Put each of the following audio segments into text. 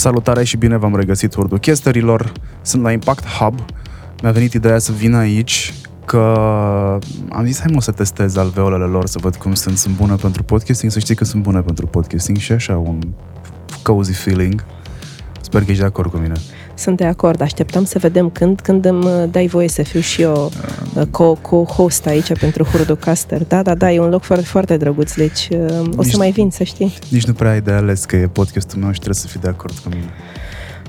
Salutare și bine v-am regăsit Urduchesterilor. Sunt la Impact Hub. Mi-a venit ideea să vin aici că am zis hai mă să testez alveolele lor să văd cum sunt. Sunt bune pentru podcasting, să știi că sunt bune pentru podcasting și așa un cozy feeling. Sper că ești de acord cu mine. Sunt de acord, așteptăm să vedem când, când îmi uh, dai voie să fiu și eu uh, co- co-host aici pentru Hurducaster. Da, da, da, e un loc foarte, foarte drăguț, deci uh, o Nici- să mai vin, să știi. Nici nu prea ai de ales că e podcastul meu și trebuie să fii de acord cu mine.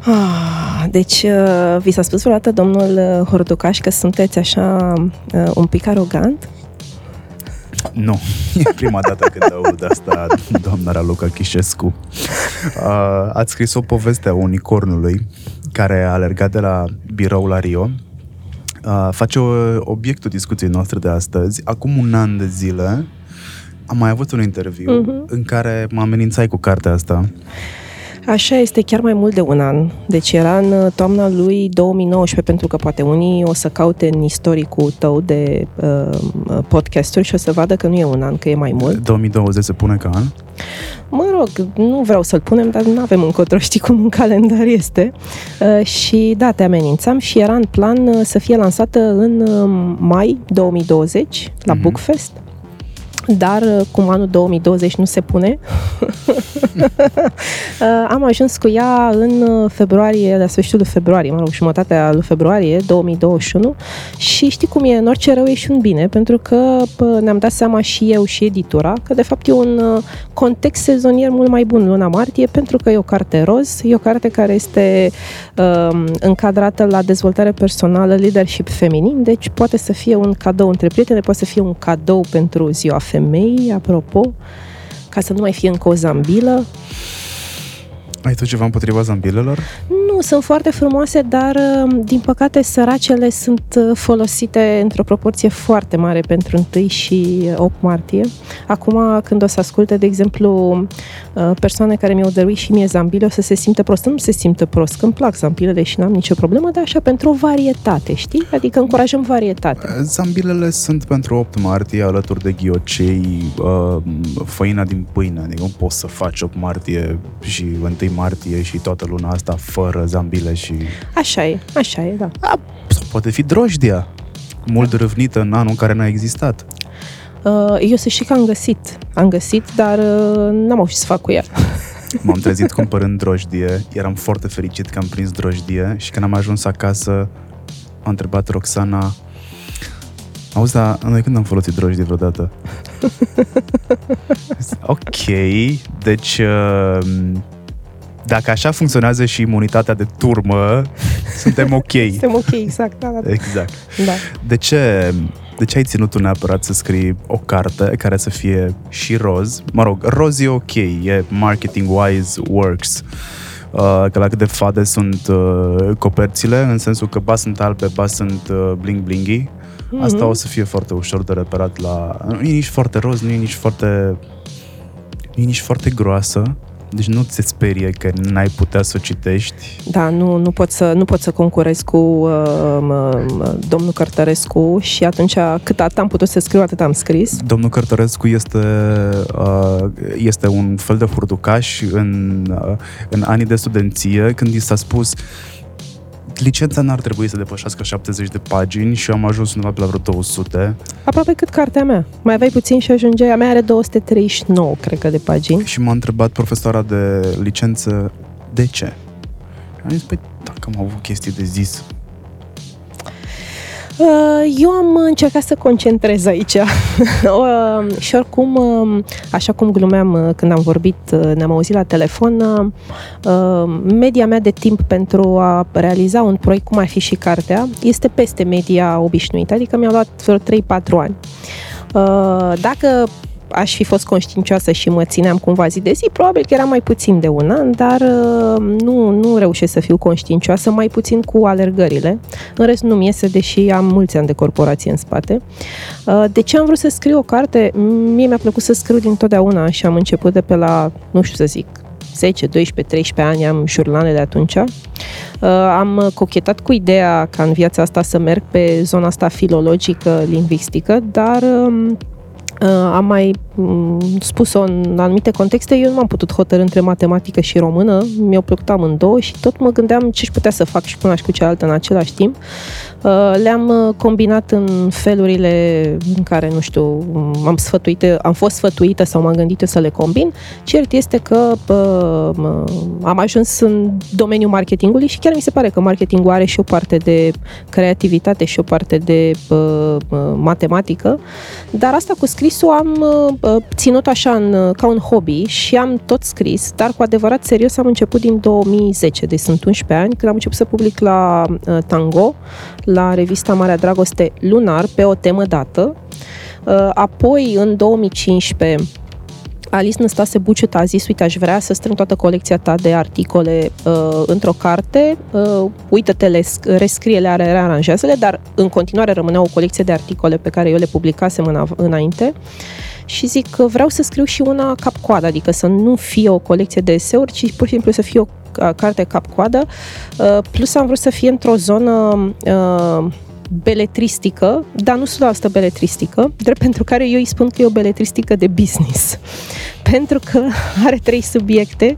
Ah, deci, uh, vi s-a spus vreodată, domnul uh, Hurducaș, că sunteți așa uh, un pic arogant? Nu, e prima dată când aud asta, doamna Raluca Chișescu. Uh, ați scris o poveste a unicornului care a alergat de la birou la Rio. Uh, face o, obiectul discuției noastre de astăzi. Acum un an de zile am mai avut un interviu Mhm. în care mă amenințai cu cartea asta. Așa este chiar mai mult de un an. Deci era în uh, toamna lui 2019, pentru că poate unii o să caute în istoricul tău de uh, podcasturi și o să vadă că nu e un an, că e mai mult. 2020 se pune ca an. Mă rog, nu vreau să-l punem, dar nu avem încotro, știi cum în calendar este. Uh, și da, te amenințam și era în plan uh, să fie lansată în uh, mai 2020 la Mhm. Bookfest. Dar uh, cum anul 2020 nu se pune, uh, am ajuns cu ea în uh, februarie, la sfârșitul lui februarie, mă rog, jumătatea lui februarie 2021 și știi cum e, în orice rău e și un bine, pentru că pă, ne-am dat seama și eu și editura că de fapt e un uh, context sezonier mult mai bun luna martie, pentru că e o carte roz, e o carte care este uh, încadrată la dezvoltare personală, leadership feminin, deci poate să fie un cadou între prietene, poate să fie un cadou pentru ziua femeii, apropo, ca să nu mai fie încă o zambilă. Ai tu ceva împotriva zambilelor? Nu, sunt foarte frumoase, dar uh, din păcate săracele sunt uh, folosite într-o proporție foarte mare pentru 1 și 8 martie. Acum, când o să asculte, de exemplu, uh, persoane care mi-au dăruit și mie zambile, o să se simtă prost. Nu se simtă prost, că îmi plac zambilele și n-am nicio problemă, dar așa pentru o varietate, știi? Adică încurajăm varietate. Zambilele sunt pentru 8 martie alături de ghiocei, uh, făina din pâine. Adică nu poți să faci 8 martie și 1 martie și toată luna asta fără zambile și... Așa e, așa e, da. A, sau poate fi drojdia, mult râvnită în anul în care n-a existat. Uh, Eu să știi că am găsit, am găsit, dar uh, n-am avut ce să fac cu ea. M-am trezit cumpărând drojdie, eram foarte fericit că am prins drojdie și când am ajuns acasă a întrebat Roxana Auzi, dar noi când am folosit drojdie vreodată? ok, deci uh, dacă așa funcționează și imunitatea de turmă, suntem ok. Suntem ok, exact, da, da, da. Exact. da. De ce, de ce ai ținut tu neapărat să scrii o carte care să fie și roz? Mă rog, roz e ok, e marketing-wise works. Uh, că la cât de fade sunt uh, coperțile, în sensul că ba sunt albe, ba sunt uh, bling-blingy. Asta Mhm. o să fie foarte ușor de reparat la... Nu e nici foarte roz, nu e nici foarte... Nu e nici foarte groasă. Deci nu ți sperie că n-ai putea să o citești. Da, nu, nu, pot să, nu pot să concurez cu uh, uh, domnul Cărtărescu și atunci cât atât am putut să scriu, atât am scris. Domnul Cărtărescu este, uh, este un fel de furtucaș în, uh, în anii de studenție, când i s-a spus licența n-ar trebui să depășească 70 de pagini și eu am ajuns undeva pe la vreo 200 Aproape cât cartea mea. Mai aveai puțin și ajungeai. A mea are 239, cred că, de pagini. și m-a întrebat profesoara de licență de ce. Am zis, păi, dacă am avut chestii de zis. Uh, Eu am încercat să concentrez aici Uh, și oricum, uh, așa cum glumeam uh, când am vorbit, uh, ne-am auzit la telefon, uh, uh, media mea de timp pentru a realiza un proiect, cum ar fi și cartea, este peste media obișnuită, adică mi-a luat vreo 3-4 ani. Uh, Dacă aș fi fost conștiincioasă și mă țineam cumva zi de zi, probabil că era mai puțin de un an, dar uh, nu, nu reușesc să fiu conștiincioasă, mai puțin cu alergările. În rest nu-mi iese, deși am mulți ani de corporație în spate. Uh, De ce am vrut să scriu o carte? Mie mi-a plăcut să scriu dintotdeauna și am început de pe la, nu știu să zic, 10, 12, 13 ani am jurnale de atunci. Uh, Am cochetat cu ideea ca în viața asta să merg pe zona asta filologică, lingvistică, dar um, uh, am mai spus-o în anumite contexte, eu nu m-am putut hotărâ între matematică și română, mi-au plăcut amândouă și tot mă gândeam ce-și putea să fac și cu una și cu cealaltă în același timp. Uh, le-am uh, combinat în felurile în care, nu știu, am, sfătuită, am fost sfătuită sau m-am gândit eu să le combin. Cert este că uh, am ajuns în domeniul marketingului și chiar mi se pare că marketingul are și o parte de creativitate și o parte de matematică, dar asta cu scrisul am ținut așa în, ca un hobby și am tot scris, dar cu adevărat serios am început din 2010, deci sunt 11 ani, când am început să public la Tango, la revista Marea Dragoste lunar pe o temă dată. Uh, apoi, în 2015, Alice Năstase Buciut a zis, uite, aș vrea să strâng toată colecția ta de articole uh, într-o carte, uh, uită-te, rescrie-le, rearanjează-le, dar în continuare rămânea o colecție de articole pe care eu le publicasem în, înainte. Și zic că vreau să scriu și una cap-coadă, adică să nu fie o colecție de eseuri, ci pur și simplu să fie o carte cap-coadă, uh, plus am vrut să fie într-o zonă uh, beletristică, dar nu 100% beletristică, drept pentru care eu îi spun că e o beletristică de business. pentru că are trei subiecte.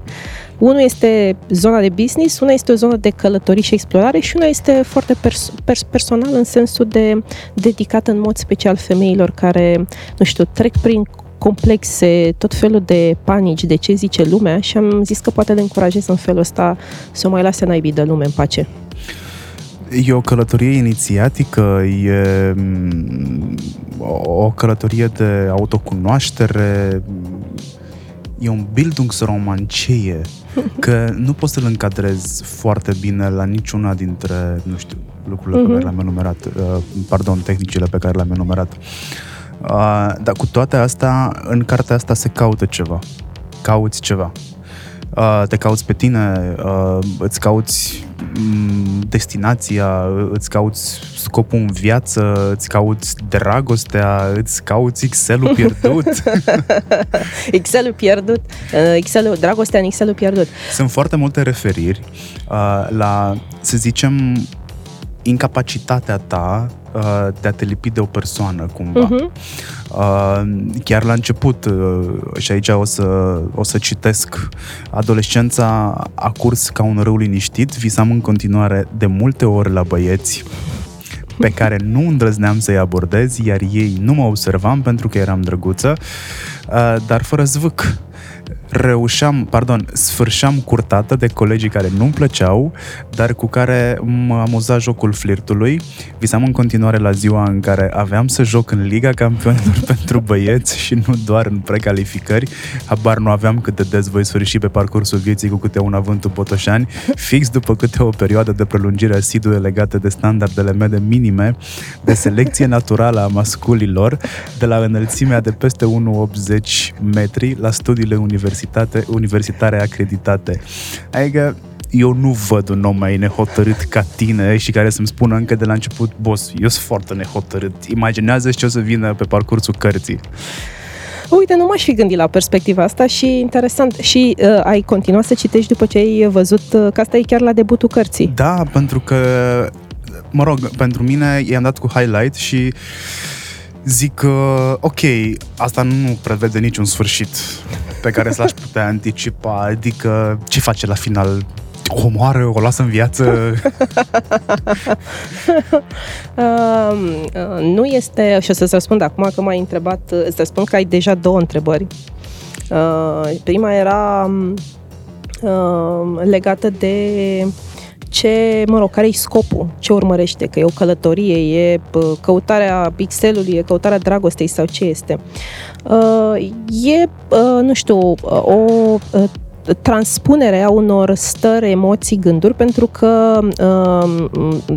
Unul este zona de business, una este o zonă de călătorii și explorare și una este foarte pers- pers- personal în sensul de dedicat în mod special femeilor care, nu știu, trec prin complexe, tot felul de panici de ce zice lumea și am zis că poate le încurajez în felul ăsta să o mai lase naibii de lume în pace. E o călătorie inițiatică, e mm, o călătorie de autocunoaștere, e un Bildungsromancie, că nu poți să-l încadrezi foarte bine la niciuna dintre, nu știu, lucrurile uh-huh. pe care mhm. le-am enumerat, uh, pardon, tehnicile pe care le-am enumerat. Uh, dar cu toate astea, în cartea asta se caută ceva. Cauți ceva. Uh, te cauți pe tine, uh, îți cauți um, destinația, îți cauți scopul în viață, îți cauți dragostea, îți cauți Excel-ul pierdut. Excel-ul pierdut, uh, Excel-ul, dragostea în Excel-ul pierdut. Sunt foarte multe referiri uh, la, să zicem, incapacitatea ta uh, de a te lipi de o persoană, cumva. Uh-huh. Uh, chiar la început, uh, și aici o să, o să citesc, adolescența a curs ca un râu liniștit, visam în continuare de multe ori la băieți pe care nu îndrăzneam să-i abordez, iar ei nu mă observam pentru că eram drăguță, uh, dar fără zvâc reușeam, pardon, sfârșeam curtată de colegii care nu-mi plăceau, dar cu care mă amuza jocul flirtului. Visam în continuare la ziua în care aveam să joc în Liga Campionilor pentru băieți și nu doar în precalificări. Habar nu aveam cât de des voi sfârși pe parcursul vieții cu câte un avântul Botoșani, fix după câte o perioadă de prelungire asidue legate de standardele mele minime de selecție naturală a masculilor, de la înălțimea de peste 1,80 metri la studiile universitare universitate, universitare acreditate. Adică eu nu văd un om mai nehotărât ca tine și care să-mi spună încă de la început, boss, eu sunt foarte nehotărât. Imaginează ce o să vină pe parcursul cărții. Uite, nu m-aș fi gândit la perspectiva asta și interesant. Și uh, ai continuat să citești după ce ai văzut uh, că asta e chiar la debutul cărții. Da, pentru că, mă rog, pentru mine i-am dat cu highlight și zic că, ok, asta nu prevede niciun sfârșit pe care s-l-aș putea anticipa, adică ce face la final? O moară, o lasă în viață? uh, uh, nu este, și o să-ți răspund acum că m-ai întrebat, îți răspund că ai deja două întrebări. Uh, prima era uh, legată de ce, mă rog, care e scopul, ce urmărește, că e o călătorie, e căutarea pixelului, e căutarea dragostei sau ce este. Uh, e, uh, nu știu, o uh, transpunere a unor stări, emoții, gânduri, pentru că um,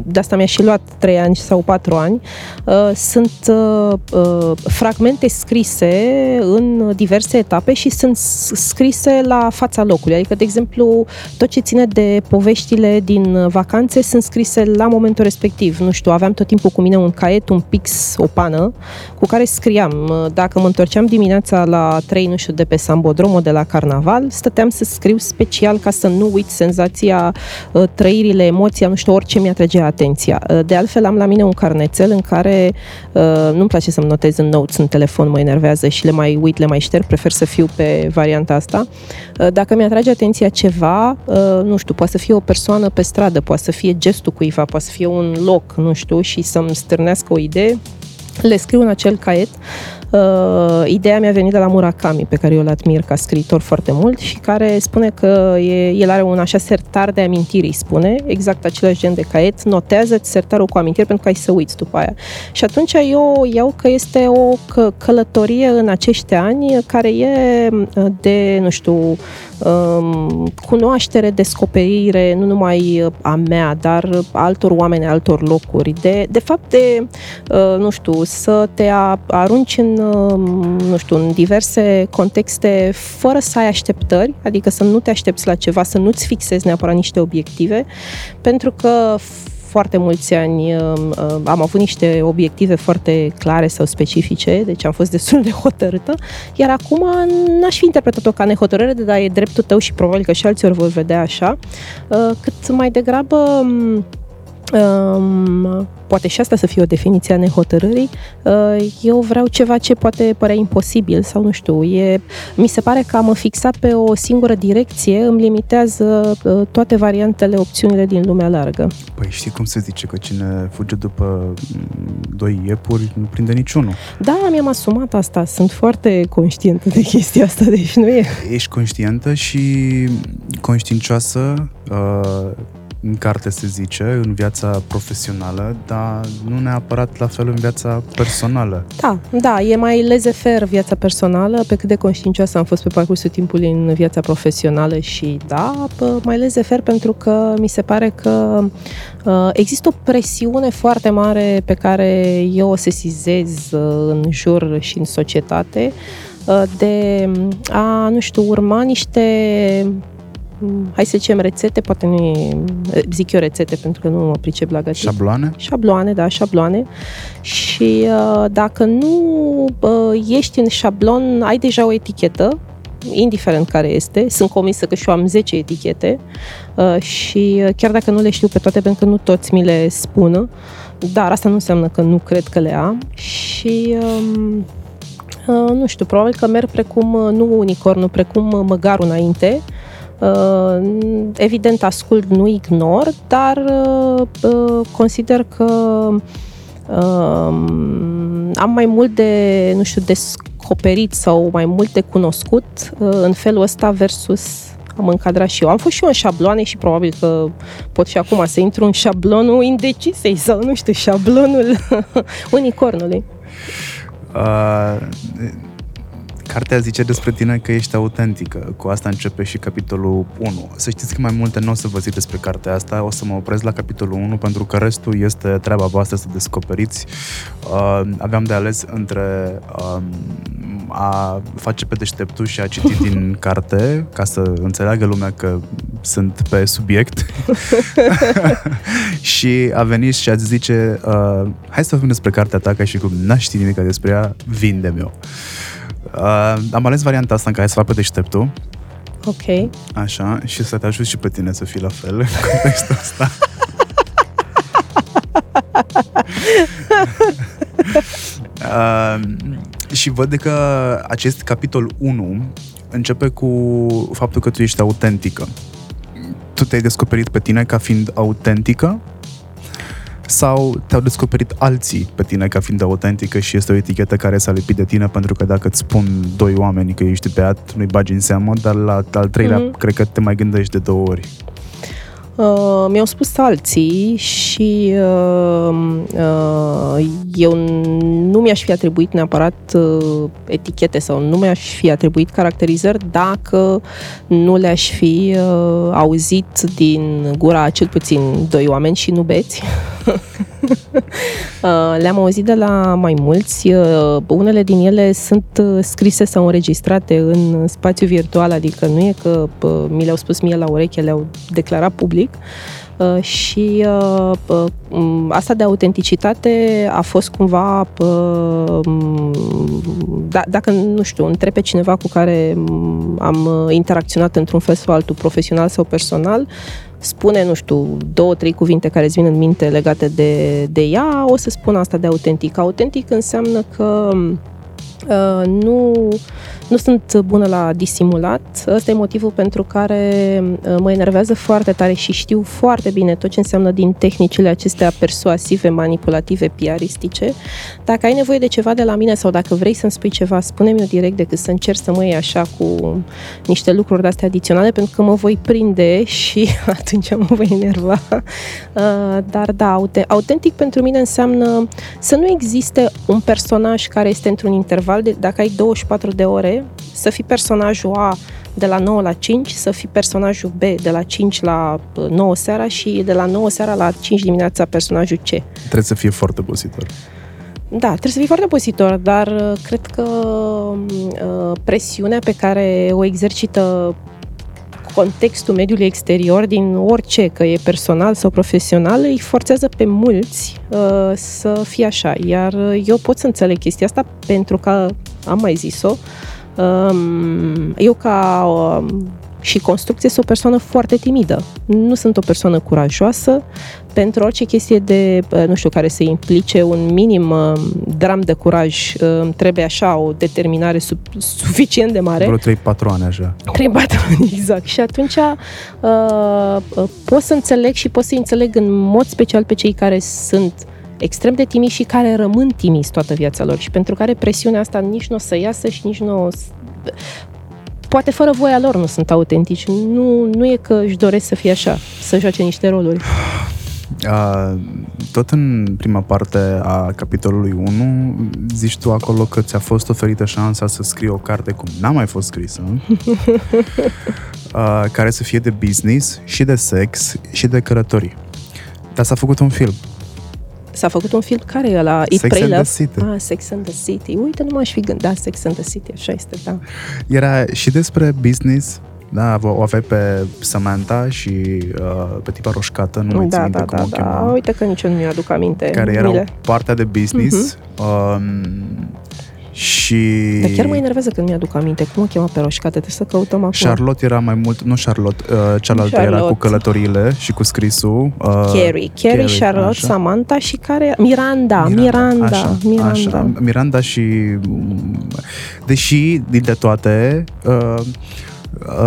de asta mi-a și luat 3 ani sau 4 ani, uh, sunt uh, uh, fragmente scrise în diverse etape și sunt scrise la fața locului. Adică, de exemplu, tot ce ține de poveștile din vacanțe sunt scrise la momentul respectiv. Nu știu, aveam tot timpul cu mine un caiet, un pix, o pană, cu care scriam. Dacă mă întorceam dimineața la 3, nu știu, de pe Sambodromo, de la carnaval, stăteam să scriu special ca să nu uit senzația, uh, trăirile, emoția, nu știu, orice mi-atrage atenția. Uh, de altfel, am la mine un carnețel în care nu-mi place să-mi notez în notes în telefon, mă enervează și le mai uit, le mai șterg, prefer să fiu pe varianta asta. Dacă mi-atrage atenția ceva, nu știu, poate să fie o persoană pe stradă, poate să fie gestul cuiva, poate să fie un loc, nu știu, și să-mi stârnească o idee, le scriu în acel caiet. Uh, ideea mi-a venit de la Murakami, pe care eu îl admir ca scriitor foarte mult și care spune că e, el are un așa sertar de amintiri, spune, exact același gen de caiet, notează-ți sertarul cu amintiri pentru că ai să uiți după aia. Și atunci eu iau că este o că, călătorie în acești ani care e uh, de, nu știu, um, cunoaștere, descoperire, nu numai a mea, dar altor oameni, altor locuri, de, de fapt de, uh, nu știu, să te arunci în, uh, nu știu, în diverse contexte fără să ai așteptări, adică să nu te aștepți la ceva, să nu-ți fixezi neapărat niște obiective, pentru că foarte mulți ani uh, uh, am avut niște obiective foarte clare sau specifice, deci am fost destul de hotărâtă, iar acum n-aș fi interpretat-o ca nehotărâre, dar e dreptul tău și probabil că și alții ori vor vedea așa, uh, cât mai degrabă um, um, poate și asta să fie o definiție a nehotărârii, uh, eu vreau ceva ce poate părea imposibil sau nu știu, e, mi se pare că am fixat pe o singură direcție îmi limitează uh, toate variantele, opțiunile din lumea largă. Păi știi cum se zice că cine fuge după mm, doi iepuri nu prinde niciunul. Da, mi-am asumat asta, sunt foarte conștientă de chestia asta, deci nu e... Ești conștientă și conștiincioasă uh, în carte se zice, în viața profesională, dar nu neapărat la fel în viața personală. Da, da, e mai lezefer viața personală, pe cât de conștiincioasă am fost pe parcursul timpului în viața profesională și da, mai lezefer pentru că mi se pare că uh, există o presiune foarte mare pe care eu o sesizez uh, în jur și în societate uh, de a, nu știu, urma niște hai să zicem rețete, poate nu e, zic eu rețete pentru că nu mă pricep la gătit. Șabloane? Șabloane, da, șabloane. Și uh, dacă nu uh, ești în șablon, ai deja o etichetă, indiferent care este. Sunt convinsă că și eu am 10 etichete uh, și chiar dacă nu le știu pe toate, pentru că nu toți mi le spun, dar asta nu înseamnă că nu cred că le am. Și um, nu știu, probabil că merg precum, nu unicornul, precum măgarul înainte, Uh, evident, ascult, nu ignor, dar uh, uh, consider că am mai mult de, nu știu, descoperit sau mai mult de cunoscut în felul ăsta versus am încadrat și eu. Am fost și eu în șabloane și probabil că pot și acum să intru în șablonul indecisei sau, nu știu, șablonul unicornului. Uh, Cartea zice despre tine că ești autentică. Cu asta începe și capitolul 1. Să știți că mai multe nu o să vă zic despre cartea asta, o să mă opresc la capitolul 1 pentru că restul este treaba voastră să descoperiți. Uh, aveam de ales între uh, a face pe deșteptul și a citi din carte ca să înțeleagă lumea că sunt pe subiect și a venit și a zice uh, hai să vorbim despre cartea ta ca și cum n-aș ști nimic despre ea, vinde-mi-o. Uh, am ales varianta asta în care să fac pe deșteptul. Ok. Așa, și să te ajut și pe tine să fii la fel în contextul ăsta. uh, și văd că acest capitol 1 începe cu faptul că tu ești autentică. Tu te-ai descoperit pe tine ca fiind autentică sau te-au descoperit alții pe tine ca fiind autentică și este o etichetă care s-a lipit de tine pentru că dacă îți spun doi oameni că ești beat, nu-i bagi în seamă, dar la al treilea mm-hmm. cred că te mai gândești de două ori. Uh, mi-au spus alții și uh, uh, eu nu mi-aș fi atribuit neapărat uh, etichete sau nu mi-aș fi atribuit caracterizări dacă nu le-aș fi uh, auzit din gura cel puțin doi oameni și nu beți. Uh, le-am auzit de la mai mulți. Uh, unele din ele sunt uh, scrise sau înregistrate în spațiu virtual, adică nu e că mi le-au spus mie la ureche, le-au declarat public. Uh, și uh, uh, asta de autenticitate a fost cumva uh, da, dacă, nu știu, întreb pe cineva cu care am interacționat într-un fel sau altul, profesional sau personal, spune, nu știu, două, trei cuvinte care îți vin în minte legate de, de ea, o să spun asta de autentic. Autentic înseamnă că uh, nu nu sunt bună la disimulat. Ăsta e motivul pentru care uh, mă enervează foarte tare și știu foarte bine tot ce înseamnă din tehnicile acestea persuasive, manipulative, piaristice. Dacă ai nevoie de ceva de la mine sau dacă vrei să-mi spui ceva, spune-mi eu direct decât să încerci să mă iei așa cu niște lucruri de-astea adiționale, pentru că mă voi prinde și atunci mă voi enerva. Uh, dar da, autentic pentru mine înseamnă să nu existe un personaj care este într-un interval de, dacă ai 24 de ore, să fii personajul A de la 9 la 5, să fii personajul B de la 5 la 9 seara și de la 9 seara la 5 dimineața personajul C. Trebuie să fie foarte obositor. Da, trebuie să fii foarte obositor, dar uh, cred că uh, presiunea pe care o exercită contextul mediului exterior din orice, că e personal sau profesional, îi forțează pe mulți uh, să fie așa. Iar eu pot să înțeleg chestia asta pentru că am mai zis-o, uh, eu ca um, și construcție sunt o persoană foarte timidă. Nu sunt o persoană curajoasă. Pentru orice chestie de, uh, nu știu, care să implice un minim um, dram de curaj, um, trebuie așa o determinare suficient de mare. Vreo 3-4 ani așa. 3-4 ani, exact. Și atunci uh, uh, pot să înțeleg și pot să înțeleg în mod special pe cei care sunt uh, extrem de timizi și care rămân timizi toată viața lor și pentru care presiunea asta nici nu o să iasă și nici nu o să... Poate fără voia lor nu sunt autentici. Nu, nu e că își doresc să fie așa, să joace niște roluri. Uh, tot în prima parte a capitolului 1 zici tu acolo că ți-a fost oferită șansa să scrii o carte cum n-a mai fost scrisă uh, care să fie de business și de sex și de călătorii. Dar s-a făcut un film. S-a făcut un film care e la Sex and the City. Ah, Sex and the City. Uite, nu m-aș fi gândit. Da, Sex and the City, așa este, da. Era și despre business, da, o aveai pe Samantha și uh, pe tipa roșcată, nu mai da, minte da, cum da, o chema. Da, uite că nici eu nu mi-aduc aminte. Care erau partea de business. Uh-huh. Um, și... Dar chiar mă enervează când mi-aduc aminte. Cum o chema pe roșcată? Trebuie să căutăm acum. Charlotte era mai mult... Nu Charlotte, uh, cealaltă Charlotte. era cu călătorile și cu scrisul. Uh, Carrie. Carrie, Charlotte, așa. Samantha și care... Miranda. Miranda. Miranda. Așa, Miranda. Așa. Miranda și... Deși, din de toate... Uh,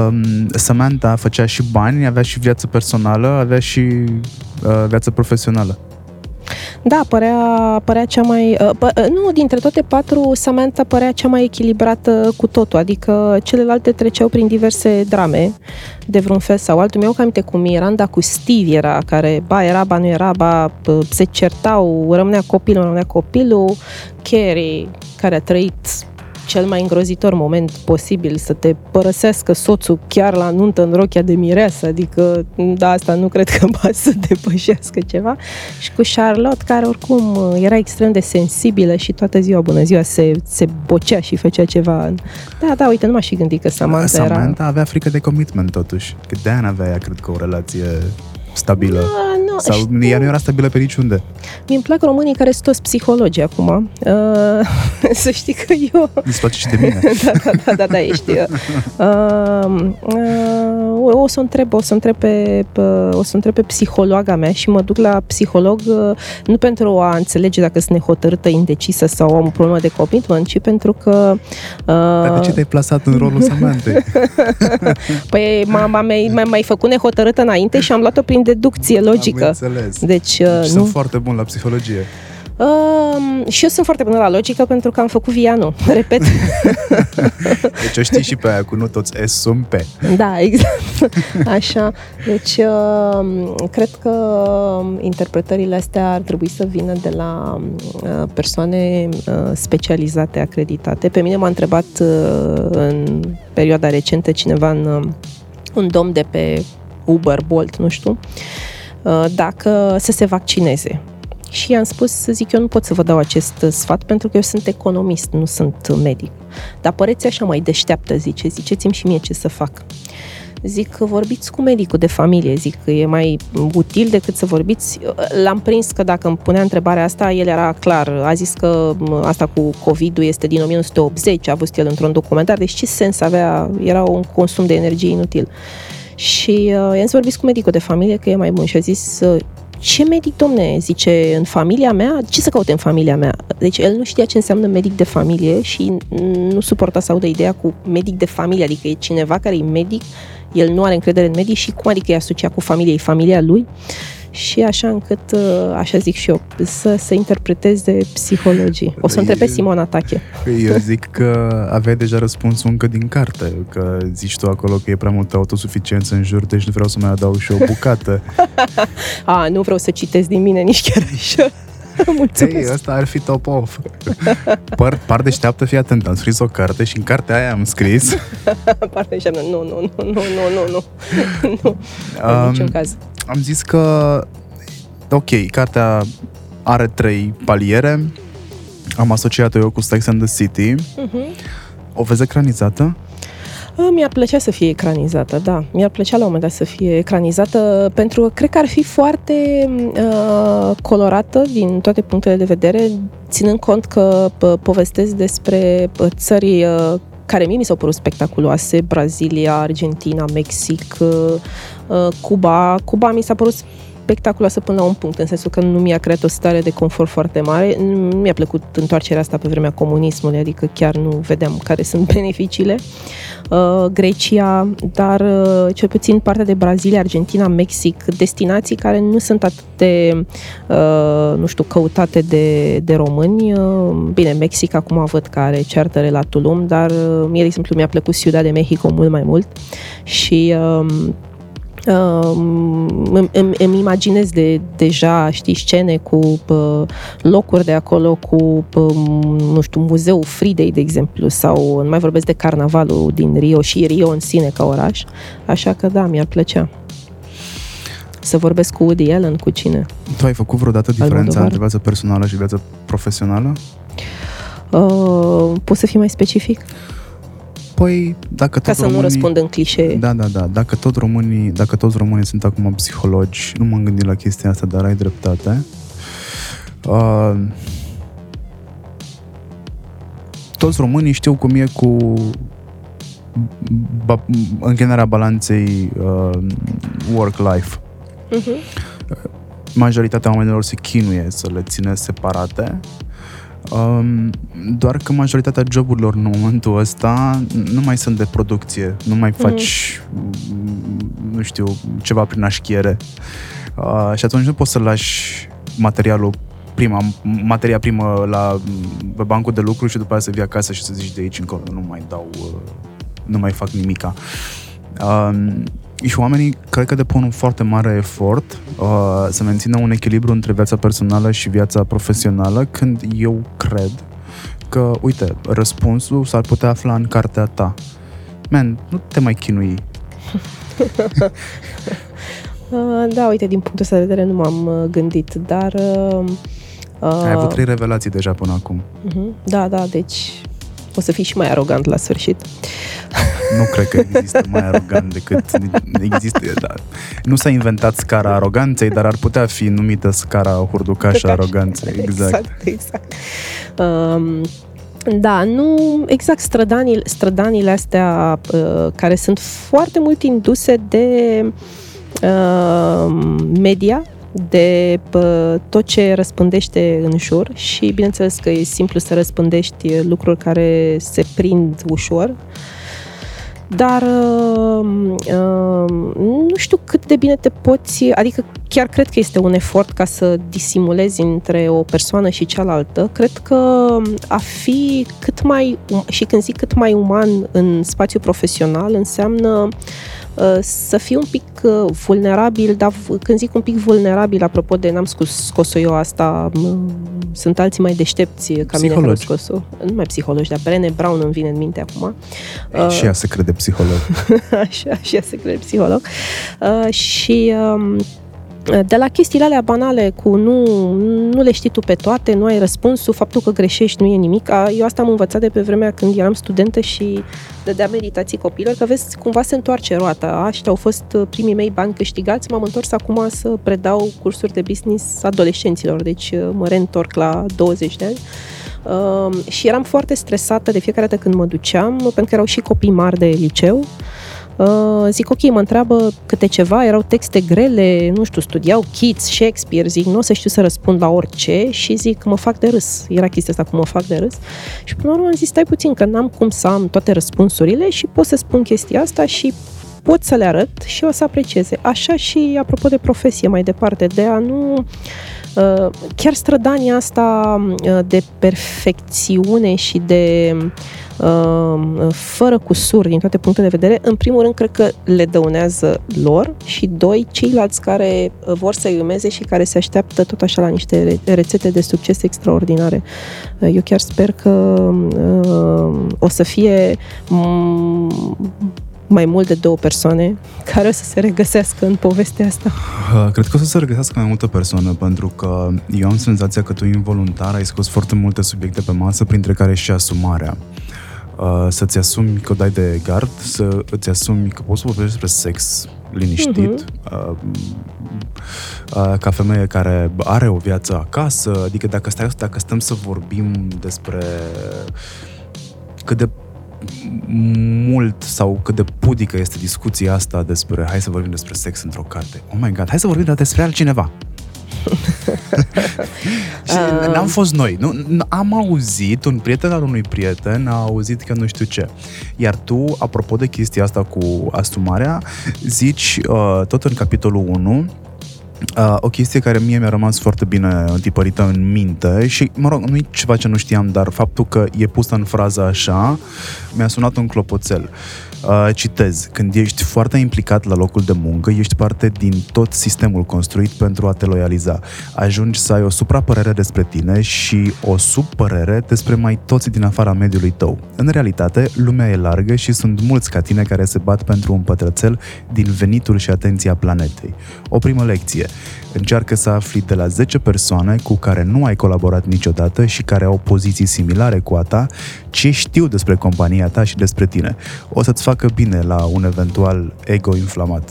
um, Samantha făcea și bani, avea și viață personală, avea și uh, viață profesională. Da, părea, părea cea mai... Uh, pă, uh, nu, dintre toate patru, Samantha părea cea mai echilibrată cu totul, adică celelalte treceau prin diverse drame de vreun fel sau altul. Mi-au aminte cu Miranda, cu Steve era, care ba era, ba nu era, ba se certau, rămânea copilul, rămânea copilul. Carrie, care a trăit cel mai îngrozitor moment posibil, să te părăsească soțul chiar la nuntă în rochia de mireasă, adică da, asta nu cred că poate să depășească ceva. Și cu Charlotte, care oricum era extrem de sensibilă și toată ziua, bună ziua, se, se bocea și făcea ceva. Da, da, uite, nu m-aș fi gândit că Samantha, Samantha era... avea frică de commitment totuși, că de-aia avea, cred că, o relație stabilă. Da, nu, Sau știu. ea nu era stabilă pe niciunde. mi îmi plac românii care sunt toți psihologi acum. Uh, să știi că eu... Îți place și de mine. da, da, da, da, da, ești. Uh, uh, o să întreb, o să întreb pe, pe, o să întreb pe psihologa mea și mă duc la psiholog uh, nu pentru a înțelege dacă sunt nehotărâtă, indecisă sau am o problemă de commitment, ci pentru că... Uh, Dar de ce te-ai plasat în rolul Samantei? păi m-am mai, mai făcut nehotărâtă înainte și am luat-o prin deducție logică. Am înțeles. Deci, uh, nu... Sunt foarte bun la psihologie. Uh, și eu sunt foarte bună la logică pentru că am făcut Vianu, repet. deci o știi și pe aia cu nu toți S sunt pe. Da, exact. Așa. Deci uh, cred că interpretările astea ar trebui să vină de la uh, persoane uh, specializate, acreditate. Pe mine m-a întrebat uh, în perioada recentă cineva în uh, un domn de pe Uber, Bolt, nu știu, uh, dacă să se vaccineze. Și i-am spus, să zic, eu nu pot să vă dau acest sfat pentru că eu sunt economist, nu sunt medic. Dar păreți așa mai deșteaptă, zice, ziceți-mi și mie ce să fac. Zic că vorbiți cu medicul de familie, zic că e mai util decât să vorbiți. L-am prins că dacă îmi punea întrebarea asta, el era clar. A zis că asta cu COVID-ul este din 1980, a văzut el într-un documentar, deci ce sens avea, era un consum de energie inutil. Și uh, i-am vorbit cu medicul de familie că e mai bun și a zis uh, ce medic, domne, zice, în familia mea? Ce să caute în familia mea? Deci el nu știa ce înseamnă medic de familie și nu suporta să audă ideea cu medic de familie, adică e cineva care e medic, el nu are încredere în medic și cum adică e asociat cu familie, e familia lui? Și așa încât, uh, așa zic și eu, să se interpreteze psihologii. O să întreb pe Simona Tache. Eu zic că aveai deja răspunsul încă din carte, că zici tu acolo că e prea multă autosuficiență în jur, deci nu vreau să mai adaug și o bucată. A, nu vreau să citesc din mine nici chiar așa. Mulțumesc. Hey, ăsta ar fi top off. Par, par deșteaptă, fii atent, am scris o carte și în cartea aia am scris... par deșteaptă, nu, nu, nu, nu, nu, nu, nu, nu, um, în niciun caz am zis că, ok, cartea are trei paliere, am asociat-o eu cu Sex and the City. Uh-huh. O vezi ecranizată? Mi-ar plăcea să fie ecranizată, da. Mi-ar plăcea la un moment dat să fie ecranizată pentru că cred că ar fi foarte uh, colorată din toate punctele de vedere, ținând cont că povestesc despre țări uh, care mie mi s-au părut spectaculoase, Brazilia, Argentina, Mexic, uh, uh, Cuba. Cuba mi s-a părut spectaculoasă până la un punct, în sensul că nu mi-a creat o stare de confort foarte mare. Nu mi-a plăcut întoarcerea asta pe vremea comunismului, adică chiar nu vedeam care sunt beneficiile. Uh, Grecia, dar uh, cel puțin partea de Brazilia, Argentina, Mexic, destinații care nu sunt atât de, uh, nu știu, căutate de, de români. Uh, bine, Mexic acum văd că are ceartăre la Tulum, dar uh, mie, de exemplu, mi-a plăcut Ciudad de Mexico mult mai mult și uh, Uh, îmi, îmi imaginez de, deja, știi, scene cu uh, locuri de acolo, cu, uh, nu știu, muzeul Fridei, de exemplu, sau nu mai vorbesc de carnavalul din Rio și Rio în sine ca oraș, așa că da, mi-ar plăcea. Să vorbesc cu Woody Allen, cu cine? Tu ai făcut vreodată diferența între viața personală și viața profesională? Uh, poți să fii mai specific? Păi, dacă tot Ca să românii, nu răspund în clișee. Da, da, da. Dacă, tot românii, dacă toți românii sunt acum psihologi, nu m-am gândit la chestia asta, dar ai dreptate. Uh, toți românii știu cum e cu ba, închinarea balanței uh, work-life. Uh-huh. Majoritatea oamenilor se chinuie să le ține separate Um, doar că majoritatea joburilor în momentul ăsta nu mai sunt de producție, nu mai mhm. faci, mm. nu știu, ceva prin așchiere. Uh, și atunci nu poți să lași materialul prima, materia primă la, pe bancul de lucru și după aceea să vii acasă și să zici de aici încolo nu mai dau, uh, nu mai fac nimica. Um, și oamenii cred că depun un foarte mare efort uh, să mențină un echilibru între viața personală și viața profesională, când eu cred că, uite, răspunsul s-ar putea afla în cartea ta. Man, nu te mai chinui. uh, da, uite, din punctul ăsta de vedere nu m-am uh, gândit, dar... Uh, Ai avut trei revelații deja până acum. Uh-huh. Da, da, deci o să fii și mai arogant la sfârșit. Nu cred că există mai arogant decât există. Da. Nu s-a inventat scara aroganței, dar ar putea fi numită scara hurducașă a aroganței. Exact. Exact, exact. Um, da, nu exact strădanile, strădanile astea uh, care sunt foarte mult induse de uh, media, de uh, tot ce răspândește în jur și bineînțeles că e simplu să răspândești lucruri care se prind ușor. Uh, dar uh, uh, nu știu cât de bine te poți, adică chiar cred că este un efort ca să disimulezi între o persoană și cealaltă. Cred că a fi cât mai, um, și când zic cât mai uman în spațiu profesional, înseamnă uh, Uh, să fii un pic uh, vulnerabil, dar când zic un pic vulnerabil, apropo de n-am scos, scos-o eu asta, sunt alții mai deștepți ca psihologi. mine care au scos-o. Nu mai psihologi, dar Brené Brown îmi vine în minte acum. Uh, și ea se crede psiholog. așa, și ea se crede psiholog. Uh, și... Um, de la chestiile alea banale cu nu, nu le știi tu pe toate, nu ai răspunsul, faptul că greșești nu e nimic. Eu asta am învățat de pe vremea când eram studentă și dădea meditații copilor, că vezi, cumva se întoarce roata. Aștia au fost uh, primii mei bani câștigați, m-am întors acum să predau cursuri de business adolescenților, deci uh, mă reîntorc la 20 de ani. Uh, și eram foarte stresată de fiecare dată când mă duceam, pentru că erau și copii mari de liceu Uh, zic, ok, mă întreabă câte ceva, erau texte grele, nu știu, studiau Keats, Shakespeare, zic, nu o să știu să răspund la orice și zic, mă fac de râs. Era chestia asta cu mă fac de râs. Și până la urmă am zis, stai puțin, că n-am cum să am toate răspunsurile și pot să spun chestia asta și pot să le arăt și o să aprecieze. Așa și apropo de profesie mai departe, de a nu uh, chiar strădania asta uh, de perfecțiune și de Um, fără cusuri din toate punctele de vedere, în primul rând cred că le dăunează lor și doi, ceilalți care uh, vor să-i urmeze și care se așteaptă tot așa la niște rețete de succes extraordinare. Uh, eu chiar sper că uh, o să fie mai mult de două persoane care o să se regăsească în povestea asta? Cred că o să se regăsească mai multe persoane, pentru că eu am senzația că tu involuntar ai scos foarte multe subiecte pe masă, printre care și asumarea. Uh, să-ți asumi că o dai de gard, să îți asumi că poți să vorbești despre sex liniștit, uh-huh. uh, uh, ca femeie care are o viață acasă, adică dacă, stai, dacă stăm să vorbim despre cât de mult sau cât de pudică este discuția asta despre hai să vorbim despre sex într-o carte. Oh my god, hai să vorbim despre altcineva. și uh... n-am fost noi. Nu, am auzit, un prieten al unui prieten a auzit că nu știu ce. Iar tu, apropo de chestia asta cu asumarea, zici uh, tot în capitolul 1 Uh, o chestie care mie mi-a rămas foarte bine întipărită în minte și, mă rog, nu e ceva ce nu știam, dar faptul că e pusă în frază așa mi-a sunat un clopoțel. Uh, Uh, citez, când ești foarte implicat la locul de muncă, ești parte din tot sistemul construit pentru a te loializa. Ajungi să ai o suprapărere despre tine și o subpărere despre mai toți din afara mediului tău. În realitate, lumea e largă și sunt mulți ca tine care se bat pentru un pătrățel din venitul și atenția planetei. O primă lecție. Încearcă să afli de la 10 persoane cu care nu ai colaborat niciodată și care au poziții similare cu a ta ce știu despre compania ta și despre tine. O să-ți facă bine la un eventual ego inflamat.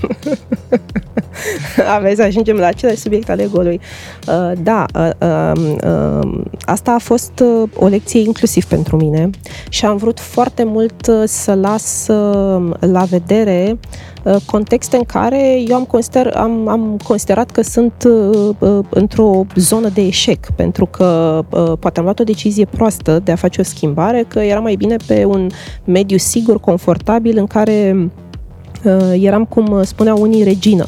Aveți, ajungem la același subiect al ego-ului. Uh, da, uh, uh, uh, asta a fost uh, o lecție inclusiv pentru mine și am vrut foarte mult uh, să las uh, la vedere uh, contexte în care eu am, consider, am, am considerat că sunt uh, uh, într-o zonă de eșec, pentru că uh, poate am luat o decizie proastă de a face o schimbare, că era mai bine pe un mediu sigur, confortabil, în care Uh, eram, cum uh, spuneau unii, regină.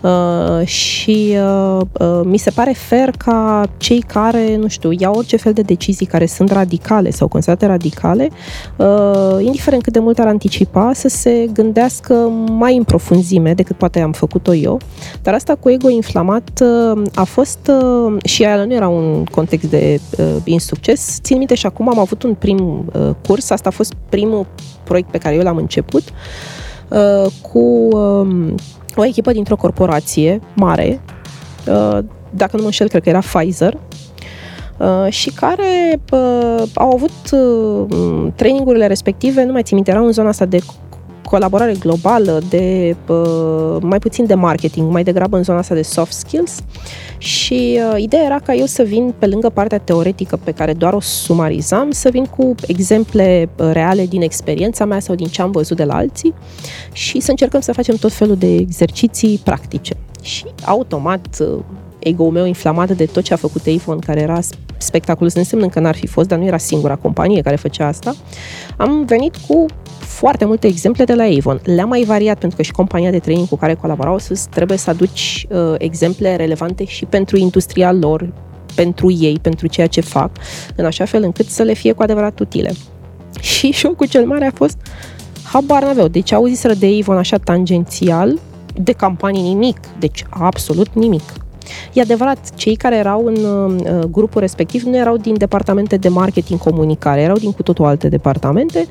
Uh, și uh, uh, mi se pare fair ca cei care, nu știu, iau orice fel de decizii care sunt radicale sau considerate radicale, uh, indiferent cât de mult ar anticipa, să se gândească mai în profunzime decât poate am făcut-o eu. Dar asta cu ego inflamat uh, a fost, uh, și aia nu era un context de uh, insucces, țin minte și acum am avut un prim uh, curs, asta a fost primul proiect pe care eu l-am început, uh, Uh, cu um, o echipă dintr-o corporație mare, uh, dacă nu mă înșel, cred că era Pfizer, uh, și care au avut trainingurile respective, nu mai țin minte, erau în zona asta de colaborare globală, de mai puțin de marketing, mai degrabă în zona asta de soft skills. Și uh, ideea era ca eu să vin pe lângă partea teoretică pe care doar o sumarizam, să vin cu exemple reale din experiența mea sau din ce am văzut de la alții și să încercăm să facem tot felul de exerciții practice. Și automat ego-ul meu inflamat de tot ce a făcut Avon, care era spectaculos, nu înseamnă că n-ar fi fost, dar nu era singura companie care făcea asta, am venit cu foarte multe exemple de la Avon. Le-am mai variat pentru că și compania de training cu care colaborau sus trebuie să aduci uh, exemple relevante și pentru industria lor, pentru ei, pentru ceea ce fac, în așa fel încât să le fie cu adevărat utile. Și șocul cel mare a fost habar n-aveau. Deci auziseră de Avon așa tangențial, de campanii nimic, deci absolut nimic. E adevărat, cei care erau în uh, grupul respectiv nu erau din departamente de marketing comunicare, erau din cu totul alte departamente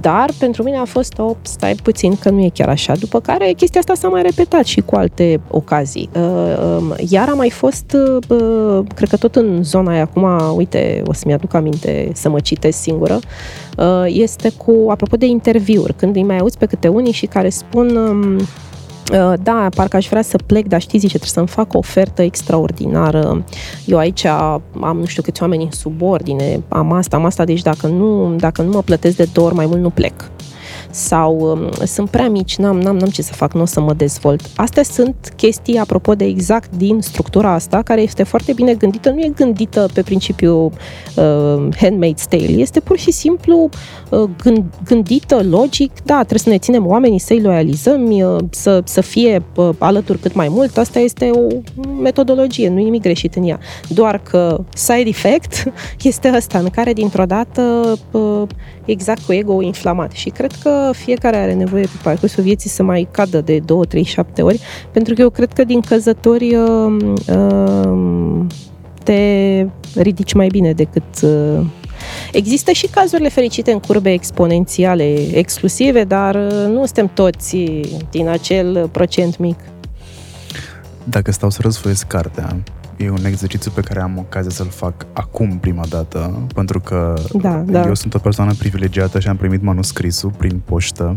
Dar pentru mine a fost o, stai puțin că nu e chiar așa. După care chestia asta s-a mai repetat și cu alte ocazii. Uh, um, iar a mai fost, uh, cred că tot în zona aia, acum, uite, o să-mi aduc aminte să mă citesc singură, uh, este cu, apropo de interviuri, când îi mai auzi pe câte unii și care spun um, Uh, da, parcă aș vrea să plec, dar știți, zice, trebuie să-mi fac o ofertă extraordinară. Eu aici am nu știu câți oameni în subordine, am asta, am asta, deci dacă nu, dacă nu mă plătesc de două ori mai mult, nu plec sau um, sunt prea mici, n-am, n-am, n-am ce să fac, nu o să mă dezvolt. Astea sunt chestii, apropo de exact din structura asta, care este foarte bine gândită, nu e gândită pe principiu uh, handmaid's tale, este pur și simplu uh, gând, gândită, logic, da, trebuie să ne ținem oamenii, să-i loializăm, uh, să, să fie uh, alături cât mai mult, asta este o metodologie, nu e nimic greșit în ea. Doar că side effect este ăsta, în care dintr-o dată uh, exact cu ego inflamat. Și cred că fiecare are nevoie pe parcursul vieții să mai cadă de 2, 3, 7 ori, pentru că eu cred că din căzători uh, uh, te ridici mai bine decât uh, Există și cazurile fericite în curbe exponențiale exclusive, dar uh, nu suntem toți din acel procent mic. Dacă stau să răzfoiesc cartea, e un exercițiu pe care am ocazia să-l fac acum prima dată, pentru că da, da. eu sunt o persoană privilegiată și am primit manuscrisul prin poștă,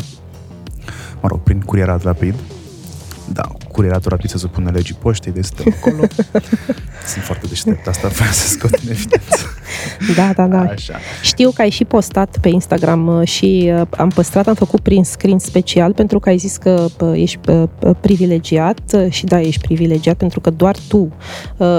mă rog, prin curierat rapid. Da, curieratul rapid se supune legii poștei, de deci acolo. Sunt foarte deștept, asta vreau să scot în evidență. Da, da, da. Așa. Știu că ai și postat pe Instagram uh, și uh, am păstrat, am făcut prin screen special pentru că ai zis că ești privilegiat uh, și da, ești privilegiat pentru că doar tu,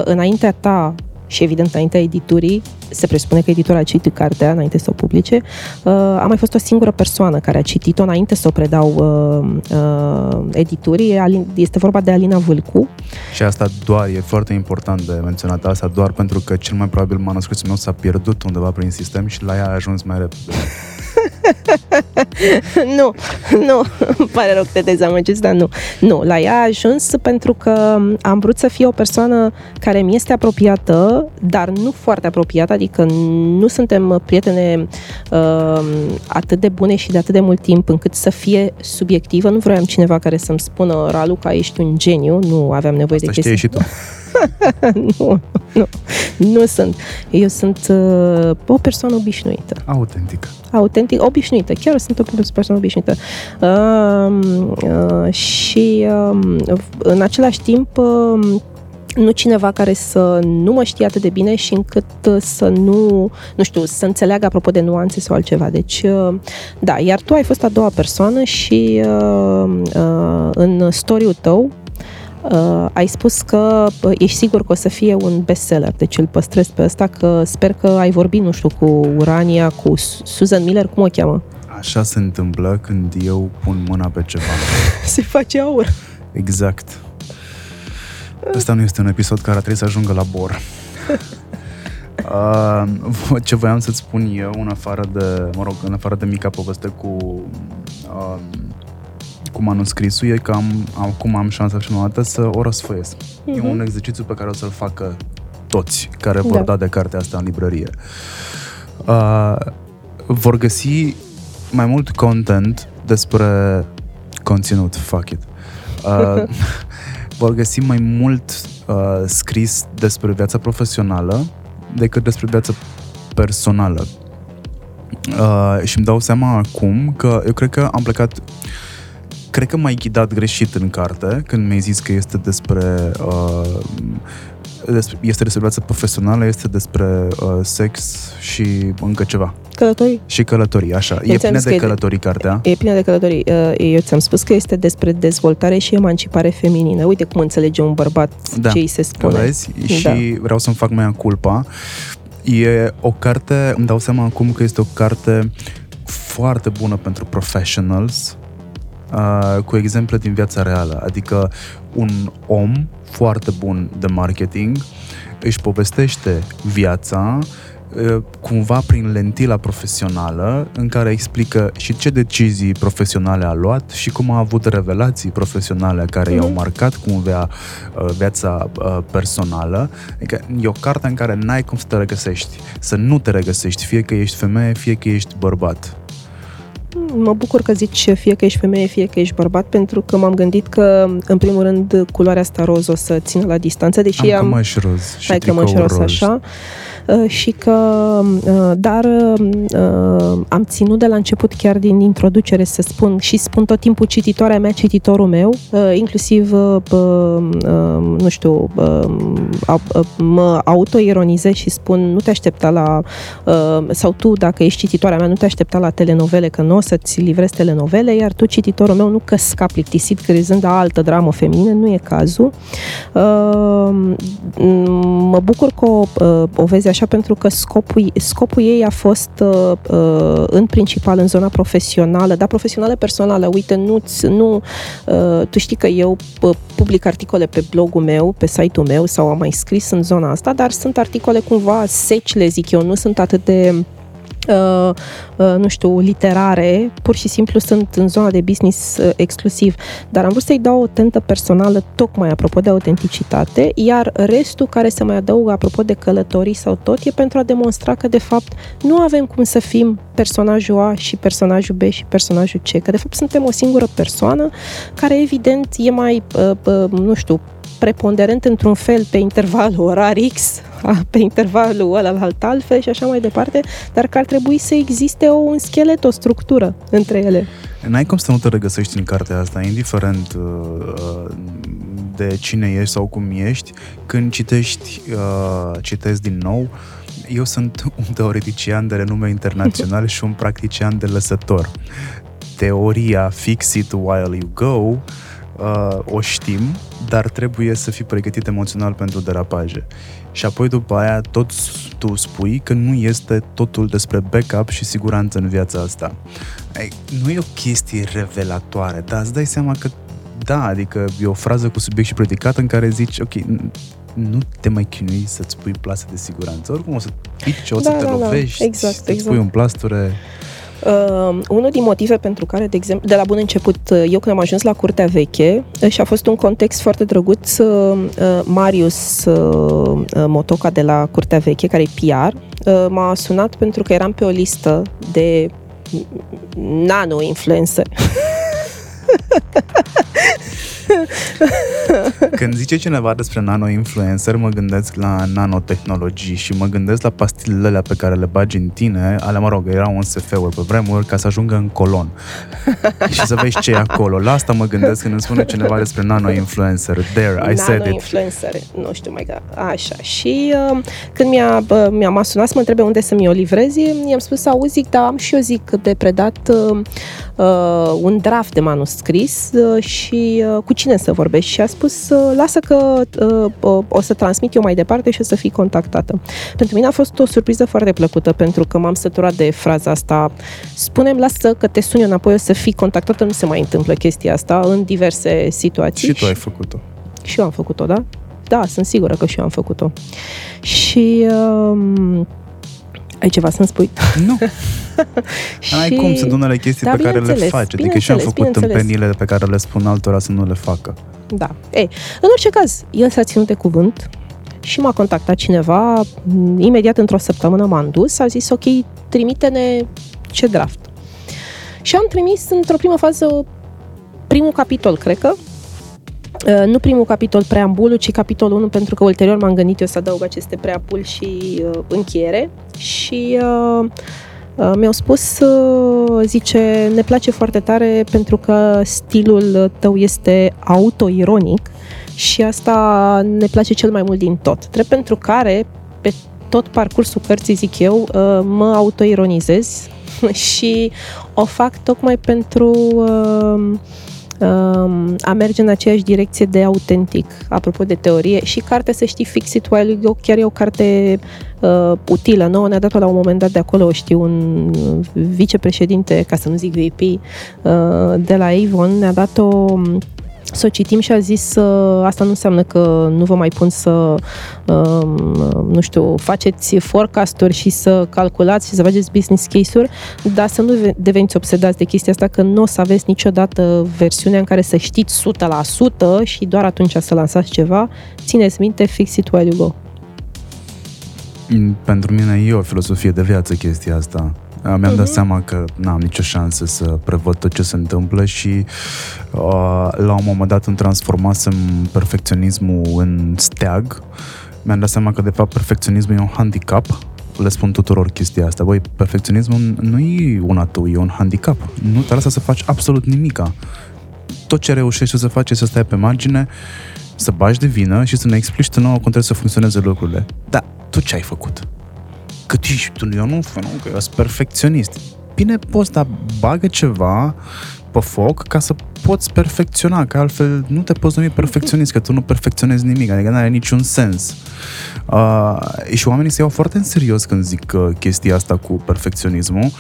înaintea ta, și evident înaintea editurii, se presupune că editura a citit cartea înainte să o publice, uh, a mai fost o singură persoană care a citit-o înainte să o predau uh, uh, editurii, este vorba de Alina Vâlcu. Și asta doar, e foarte important de menționat asta, doar pentru că cel mai probabil manuscrisul meu s-a pierdut undeva prin sistem și la ea a ajuns mai repede. nu, nu, îmi pare rău că te dezamăgesc, dar nu. Nu, la ea a ajuns pentru că am vrut să fie o persoană care mi este apropiată, dar nu foarte apropiată, adică nu suntem prietene uh, atât de bune și de atât de mult timp încât să fie subiectivă. Nu vroiam cineva care să-mi spună, Raluca, ești un geniu, nu aveam nevoie Asta de chestii. și tu. nu, nu, nu sunt. Eu sunt uh, o persoană obișnuită. Autentică. Autentic, obișnuită. Chiar sunt o persoană obișnuită. Uh, uh, și uh, în același timp uh, nu cineva care să nu mă știe atât de bine și încât uh, să nu, nu știu, să înțeleagă apropo de nuanțe sau altceva. Deci, uh, da, iar tu ai fost a doua persoană și uh, uh, în story-ul tău Uh, ai spus că uh, ești sigur că o să fie un bestseller, deci îl păstrez pe ăsta, că sper că ai vorbit, nu știu, cu Urania, cu Susan Miller, cum o cheamă? Așa se întâmplă când eu pun mâna pe ceva. se face aur. Exact. Ăsta nu este un episod care trebuie să ajungă la bor. Uh, ce voiam să-ți spun eu, în afară de, mă rog, în afară de mica poveste cu uh, cu manuscrisul e că am, acum am șansa prima dată să o răsfoiesc. Uh-huh. E mhm. un exercițiu pe care o să-l facă toți care vor da, da de cartea asta în librărie. Uh, vor găsi mai mult content despre conținut, fuck it. Uh, vor găsi mai mult uh, scris despre viața profesională decât despre viața personală. Uh, și îmi dau seama acum că eu cred că am plecat Cred că m-ai ghidat greșit în carte când mi-ai zis că este despre uh, este despre viața profesională, este despre uh, sex și încă ceva. Călătorii. Și călătorii, așa. Eu e plină de călătorii de, cartea. E plină de călătorii. Uh, eu ți-am spus că este despre dezvoltare și emancipare feminină. Uite cum înțelege un bărbat da. ce îi se spune. Vezi? Da. Și vreau să-mi fac mai în culpa. E o carte, îmi dau seama acum că este o carte foarte bună pentru professionals, uh, cu exemple din viața reală. Adică un om foarte bun de marketing își povestește viața uh, cumva prin lentila profesională în care explică și ce decizii profesionale a luat și cum a avut revelații profesionale care mm-hmm. i-au mhm. marcat cumva uh, viața uh, personală. Adică e o carte în care n-ai cum să te regăsești, să nu te regăsești, fie că ești femeie, fie că ești bărbat. Mă bucur că zici fie că ești femeie, fie că ești bărbat, pentru că m-am gândit că, în primul rând, culoarea asta roz o să țină la distanță, deși am... am cămăși roz și ai cămăși roz, roz. așa. Uh, și că, uh, dar uh, am ținut de la început chiar din introducere să spun și spun tot timpul cititoarea mea, cititorul meu, inclusiv, nu știu, mă autoironizez și spun nu te aștepta la, sau tu dacă ești cititoarea mea, nu te aștepta la telenovele, că nu o să-ți livrezi telenovele, iar tu, cititorul meu, nu căsca plictisit crezând la altă dramă feminină, nu e cazul. Mă bucur că o, o vezi așa pentru că scopul, scopul ei a fost uh, uh, în principal în zona profesională, dar profesională personală. Uite, nu, nu uh, tu știi că eu uh, public articole pe blogul meu, pe site-ul meu sau am mai scris în zona asta, dar sunt articole cumva seci, le zic eu, nu sunt atât de Uh, uh, nu știu, literare, pur și simplu sunt în zona de business uh, exclusiv, dar am vrut să-i dau o tentă personală tocmai apropo de autenticitate, iar restul care se mai adaugă apropo de călătorii sau tot, e pentru a demonstra că de fapt nu avem cum să fim personajul A și personajul B și personajul C, că de fapt suntem o singură persoană care evident e mai, nu știu, preponderent într-un fel pe intervalul orar X, pe intervalul ăla alt altfel și așa mai departe, dar că ar trebui să existe o, un schelet, o structură între ele. N-ai cum să nu te regăsești în cartea asta, indiferent uh, de cine ești sau cum ești, când citești, uh, citesc din nou, eu sunt un teoretician de renume internațional și un practician de lăsător. Teoria fix it while you go uh, o știm, dar trebuie să fii pregătit emoțional pentru derapaje. Și apoi după aia tot tu spui că nu este totul despre backup și siguranță în viața asta. Nu e o chestie revelatoare, dar îți dai seama că da, adică e o frază cu subiect și predicat în care zici, ok, nu te mai chinui să-ți pui plasă de siguranță. Oricum o să pici, o să da, te da, lovești, da. Exact, să-ți exact. pui un plasture. Uh, unul din motive pentru care, de exemplu, de la bun început, uh, eu când am ajuns la Curtea Veche, uh, și a fost un context foarte drăguț, uh, uh, Marius uh, Motoca de la Curtea Veche, care e PR, uh, m-a sunat pentru că eram pe o listă de nano-influencer. Când zice cineva despre nano-influencer, mă gândesc la nanotehnologii și mă gândesc la pastilele alea pe care le bagi în tine, ale, mă rog, erau un SF-uri pe vremuri, ca să ajungă în colon. și să vezi ce e acolo. La asta mă gândesc când îmi spune cineva despre nano-influencer. There, I said it. Nano-influencer, nu știu mai că așa. Și uh, când mi-a, uh, mi-a sunat să mă întrebe unde să mi o livrezi, i-am spus, auzi, zic, dar am și eu zic de predat uh, uh, un draft de manuscris uh, și uh, cu cine să vorbești? Și a spus, uh, lasă că uh, o să transmit eu mai departe și o să fii contactată. Pentru mine a fost o surpriză foarte plăcută, pentru că m-am săturat de fraza asta. Spunem, lasă că te sun eu înapoi, o să fii contactată, nu se mai întâmplă chestia asta în diverse situații. Și tu ai făcut-o. Și eu am făcut-o, da? Da, sunt sigură că și eu am făcut-o. Și... Um, ai ceva să-mi spui? Nu. și... Ai cum, sunt unele chestii da, pe care le faci. Adică și am făcut tâmpenile pe care le spun altora să nu le facă. Da. Ei, în orice caz, el s-a ținut de cuvânt și m-a contactat cineva, imediat într-o săptămână m-am dus, a zis, ok, trimite-ne ce draft. Și am trimis într-o primă fază primul capitol, cred că, Uh, nu primul capitol preambulul, ci capitolul 1, pentru că ulterior m-am gândit eu să adaug aceste preambul și uh, încheiere. Și uh, uh, mi-au spus, uh, zice, ne place foarte tare pentru că stilul tău este autoironic și asta ne place cel mai mult din tot. Drept pentru care, pe tot parcursul cărții, zic eu, uh, mă autoironizez și o fac tocmai pentru... Uh, a merge în aceeași direcție de autentic, apropo de teorie. Și cartea, să știi, Fix It While You Go, chiar e o carte uh, utilă. Nouă ne-a dat-o la un moment dat de acolo, știu, un vicepreședinte, ca să nu zic VP, uh, de la Avon, ne-a dat-o să o citim și a zis uh, asta nu înseamnă că nu vă mai pun să uh, nu știu, faceți forecast-uri și să calculați și să faceți business case-uri, dar să nu deveniți obsedați de chestia asta că nu o să aveți niciodată versiunea în care să știți 100% și doar atunci să lansați ceva. Țineți minte, fix it while you go. Pentru mine e o filosofie de viață chestia asta. Mi-am uh-huh. dat mhm. seama că n-am nicio șansă să prevăd tot ce se întâmplă și uh, la un moment dat îmi transformasem perfecționismul în steag. Mi-am dat seama că de fapt perfecționismul e un handicap le spun tuturor chestia asta. Băi, perfecționismul nu e una tu, e un handicap. Nu te lasă să faci absolut nimica. Tot ce reușești să faci este să stai pe margine, să bagi de vină și să ne explici tu nouă cum trebuie să funcționeze lucrurile. Dar tu ce ai făcut? Că tu ești tu, eu nu, nu că eu sunt perfecționist. Bine, poți, dar bagă ceva pe foc ca să poți perfecționa, că altfel nu te poți numi perfecționist, că tu nu perfecționezi nimic, adică nu are niciun sens. Uh, și oamenii se iau foarte în serios când zic uh, chestia asta cu perfecționismul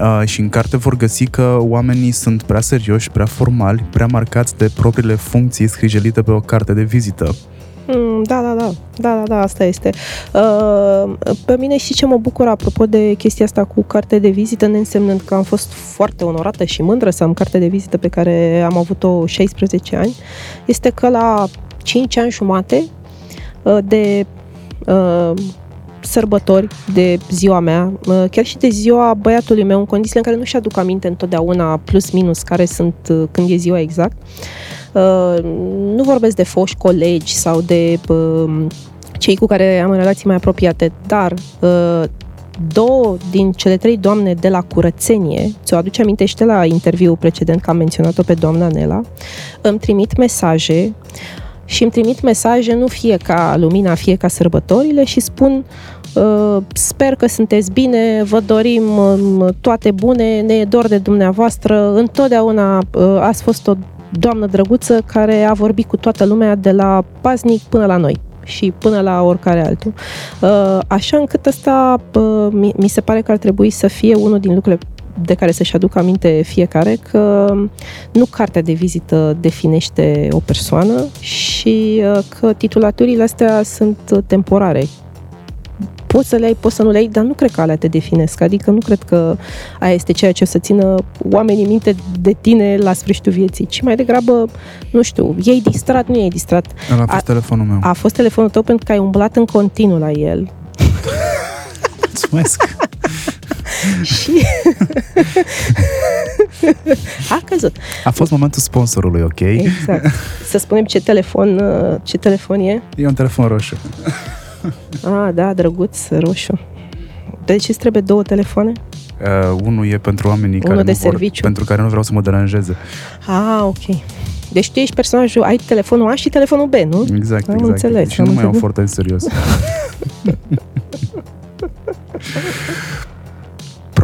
uh, și în carte vor găsi că oamenii sunt prea serioși, prea formali, prea marcați de propriile funcții scrijelite pe o carte de vizită. Mm, da, da, da, da, da, da, asta este. Uh, pe mine și ce mă bucur apropo de chestia asta cu carte de vizită, neînsemnând că am fost foarte onorată și mândră să am carte de vizită pe care am avut-o 16 ani, este că la 5 ani jumate uh, de uh, sărbători de ziua mea, uh, chiar și de ziua băiatului meu, în condițiile în care nu-și aduc aminte întotdeauna plus minus care sunt uh, când e ziua exact. Uh, nu vorbesc de foști colegi sau de cei cu care am relații mai apropiate, dar două din cele trei doamne de la curățenie, ți-o aduce aminte și de la interviul precedent că am menționat-o pe doamna Nela, îmi trimit mesaje și îmi trimit mesaje, nu fie ca lumina, fie ca sărbătorile și spun uh, sper că sunteți bine, vă dorim um, toate bune, ne e dor de dumneavoastră, întotdeauna uh, ați fost o doamnă drăguță care a vorbit cu toată lumea de la paznic până la noi și până la oricare altul. Uh, așa încât ăsta mi se pare că ar trebui să fie unul din lucrurile de care să-și aducă aminte fiecare că nu cartea de vizită definește o persoană și uh, că titulaturile astea sunt temporare. Poți să le ai, poți să nu le ai, dar nu cred că alea te definesc. Adică nu cred că aia este ceea ce o să țină oamenii minte de tine la sfârșitul vieții, ci mai degrabă, nu știu, ei distrat, nu ei distrat. a fost a, telefonul meu. A fost telefonul tău pentru că ai umblat în continuu la el. Mulțumesc! și a căzut. A fost momentul sponsorului, ok? Exact. Să spunem ce telefon, uh, ce telefon e? E un telefon roșu. Ah, da, drăguț, roșu. De ce trebuie două telefoane? Uh, unul e pentru oamenii unul care de nu serviciu. Vor, pentru care nu vreau să mă deranjeze. Ah, ok. Deci tu ești personajul, ai telefonul A și telefonul B, nu? Exact, am exact. Înțeles, și nu mai iau foarte în serios.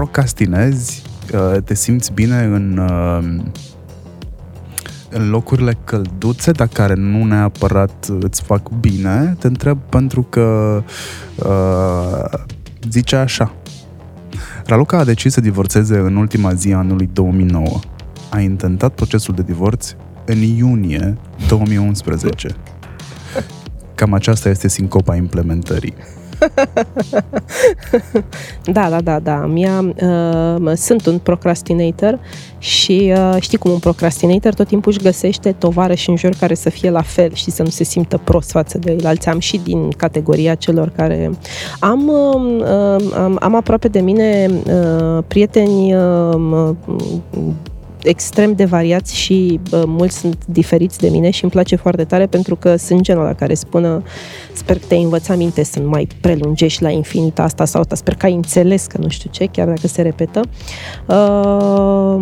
procrastinezi, uh, te simți bine în, uh, în locurile călduțe, dar care nu neapărat îți fac bine, te întreb pentru că uh, zice așa. Raluca a decis să divorțeze în ultima zi a anului 2009. A intentat procesul de divorț în iunie 2011. Cam aceasta este sincopa implementării. da, da, da, da. Mia, uh, sunt un procrastinator și uh, știi cum un procrastinator tot timpul își găsește tovarăși în jur care să fie la fel și să nu se simtă prost față de el. Alții am și din categoria celor care... Am, uh, uh, am, am aproape de mine uh, prieteni uh, extrem de variați și uh, mulți sunt diferiți de mine și îmi place foarte tare pentru că sunt genul la care spună sper că te-ai învățat minte să nu mai prelungești la infinit asta sau asta, sper că ai înțeles că nu știu ce, chiar dacă se repetă. Uh,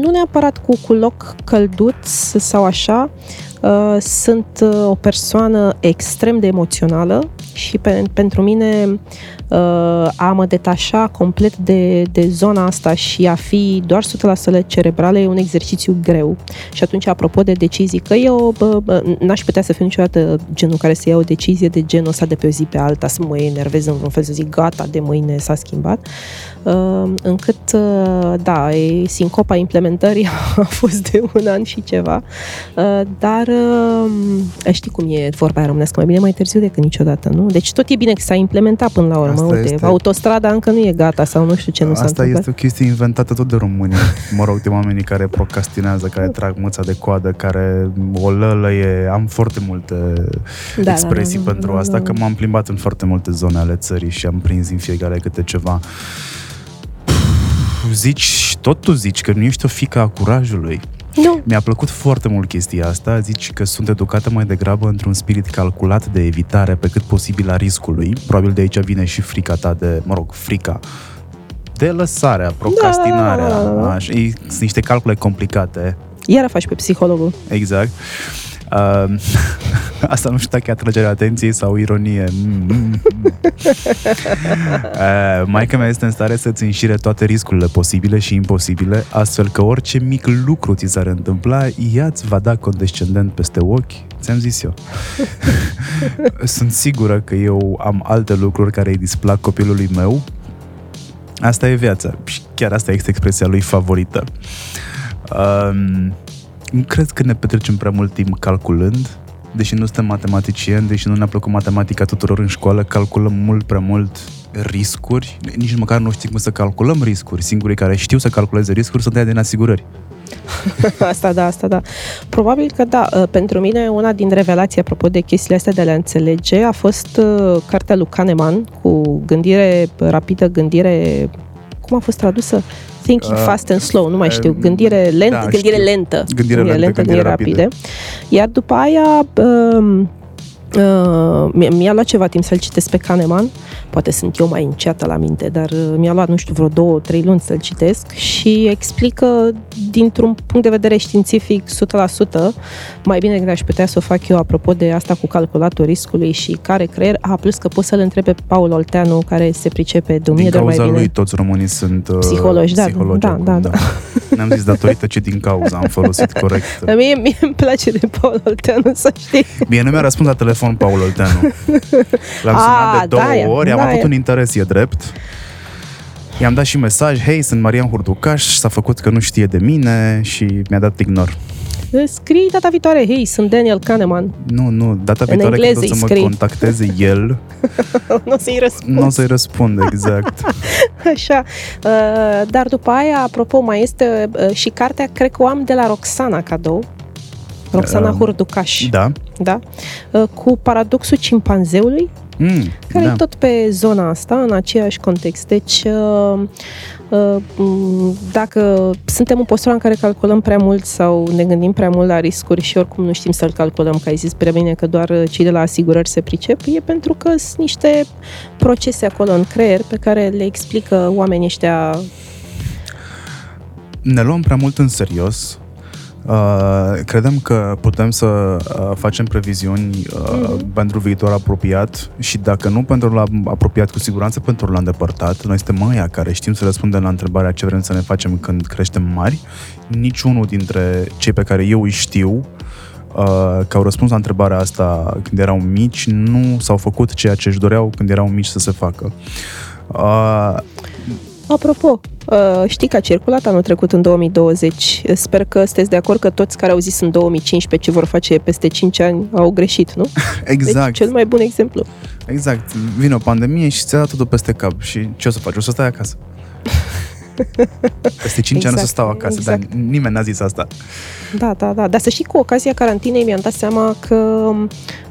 nu neapărat cu, cu loc călduț sau așa, uh, sunt uh, o persoană extrem de emoțională și pe, pentru mine uh, a mă detașa complet de, de zona asta și a fi doar 100% cerebrale e un exercițiu greu. Și atunci, apropo de decizii, că eu bă, bă, n-aș putea să fiu niciodată genul care să ia o decizie de genul ăsta de pe o zi pe alta, să mă enervez în vreun fel, să zic gata, de mâine s-a schimbat, uh, încât, uh, da, e, sincopa implementării a fost de un an și ceva, uh, dar uh, știi cum e vorba aia românească, mai bine mai târziu decât niciodată, nu? Deci tot e bine că s-a implementat până la urmă, Asta uite, este... autostrada încă nu e gata sau nu știu ce nu s-a Asta este o chestie inventată tot de români. mă rog, de oamenii care procrastinează, care trag mâța de coadă, care o lălăie. Am foarte multe da, expresii da, da, pentru da, asta, da. că m-am plimbat în foarte multe zone ale țării și am prins în fiecare câte ceva. Zici, tot tu zici că nu ești o fică a curajului. Nu. Mi-a plăcut foarte mult chestia asta. Zici că sunt educată mai degrabă într-un spirit calculat de evitare pe cât posibil a riscului. Probabil de aici vine și frica ta de, mă rog, frica de lăsarea, procrastinarea. Da. Așa, sunt niște calcule complicate. Iar faci pe psihologul. Exact. Uh, asta nu știu dacă e atragerea atenției sau ironie. Mm, mm, mm. Uh, maica mea este în stare să-ți înșire toate riscurile posibile și imposibile, astfel că orice mic lucru ți s-ar întâmpla, ea îți va da condescendent peste ochi. Ți-am zis eu. Sunt sigură că eu am alte lucruri care îi displac copilului meu. Asta e viața. Și chiar asta este expresia lui favorită. Um, nu cred că ne petrecem prea mult timp calculând, deși nu suntem matematicieni, deși nu ne-a plăcut matematica tuturor în școală, calculăm mult prea mult riscuri, nici măcar nu știm cum să calculăm riscuri. Singurii care știu să calculeze riscuri sunt aia din asigurări. asta da, asta da. Probabil că da. Uh, pentru mine, una din revelații, apropo de chestiile astea de a le înțelege, a fost uh, cartea lui Kahneman cu gândire rapidă, gândire... Cum a fost tradusă? Thinking uh, Fast and Slow, nu mai uh, știu, gândire, lent, da, gândire știu. lentă. Gândire, gândire lentă, gândire, gândire rapide. rapide. Iar după aia... Uh, Uh, mi-a luat ceva timp să-l citesc pe Kahneman, poate sunt eu mai înceată la minte, dar uh, mi-a luat, nu știu, vreo două, trei luni să-l citesc și explică dintr-un punct de vedere științific 100%, mai bine decât aș putea să o fac eu apropo de asta cu calculatul riscului și care creier, a, plus că poți să-l întrebe pe Paul Olteanu, care se pricepe de Din cauza mai bine. lui toți românii sunt uh, psihologi, da, psihologi da, da, da, da. Ne-am zis datorită ce din cauza am folosit corect. Mie, mie îmi place de Paul Olteanu, să știi. Bine, nu mi-a răspuns la telefon telefon Paul Olteanu. L-am sunat de două da, ori, am da, avut un interes, e drept. I-am dat și mesaj, hei, sunt Marian Hurducaș, s-a făcut că nu știe de mine și mi-a dat ignor. Scrii data viitoare, hei, sunt Daniel Kahneman. Nu, nu, data în viitoare când o să mă scrii. contacteze el, nu o să-i răspund. Nu o să-i răspund, exact. Așa, uh, dar după aia, apropo, mai este uh, și cartea, cred că o am de la Roxana cadou, Roxana uh, Hurducaș. Da. Da. Uh, cu paradoxul cimpanzeului, mm, care da. e tot pe zona asta, în aceeași context. Deci, uh, uh, dacă suntem în postura în care calculăm prea mult sau ne gândim prea mult la riscuri și oricum nu știm să-l calculăm, că ai zis prea bine că doar cei de la asigurări se pricep, e pentru că sunt niște procese acolo în creier pe care le explică oamenii ăștia ne luăm prea mult în serios Uh, credem că putem să uh, facem previziuni uh, mm-hmm. pentru viitor apropiat și dacă nu pentru la apropiat, cu siguranță pentru la îndepărtat. Noi suntem aia care știm să răspundem la întrebarea ce vrem să ne facem când creștem mari. Niciunul dintre cei pe care eu îi știu uh, că au răspuns la întrebarea asta când erau mici, nu s-au făcut ceea ce își doreau când erau mici să se facă. Uh, Apropo, uh, știi că a circulat anul trecut în 2020. Sper că sunteți de acord că toți care au zis în 2015 ce vor face peste 5 ani au greșit, nu? Exact. Deci, cel mai bun exemplu. Exact. Vine o pandemie și ți-a dat totul peste cap. Și ce o să faci? O să stai acasă. Peste 5 exact, ani o să exact, stau acasă, exact. dar nimeni n-a zis asta. Da, da, da. Dar să știi, cu ocazia carantinei mi-am dat seama că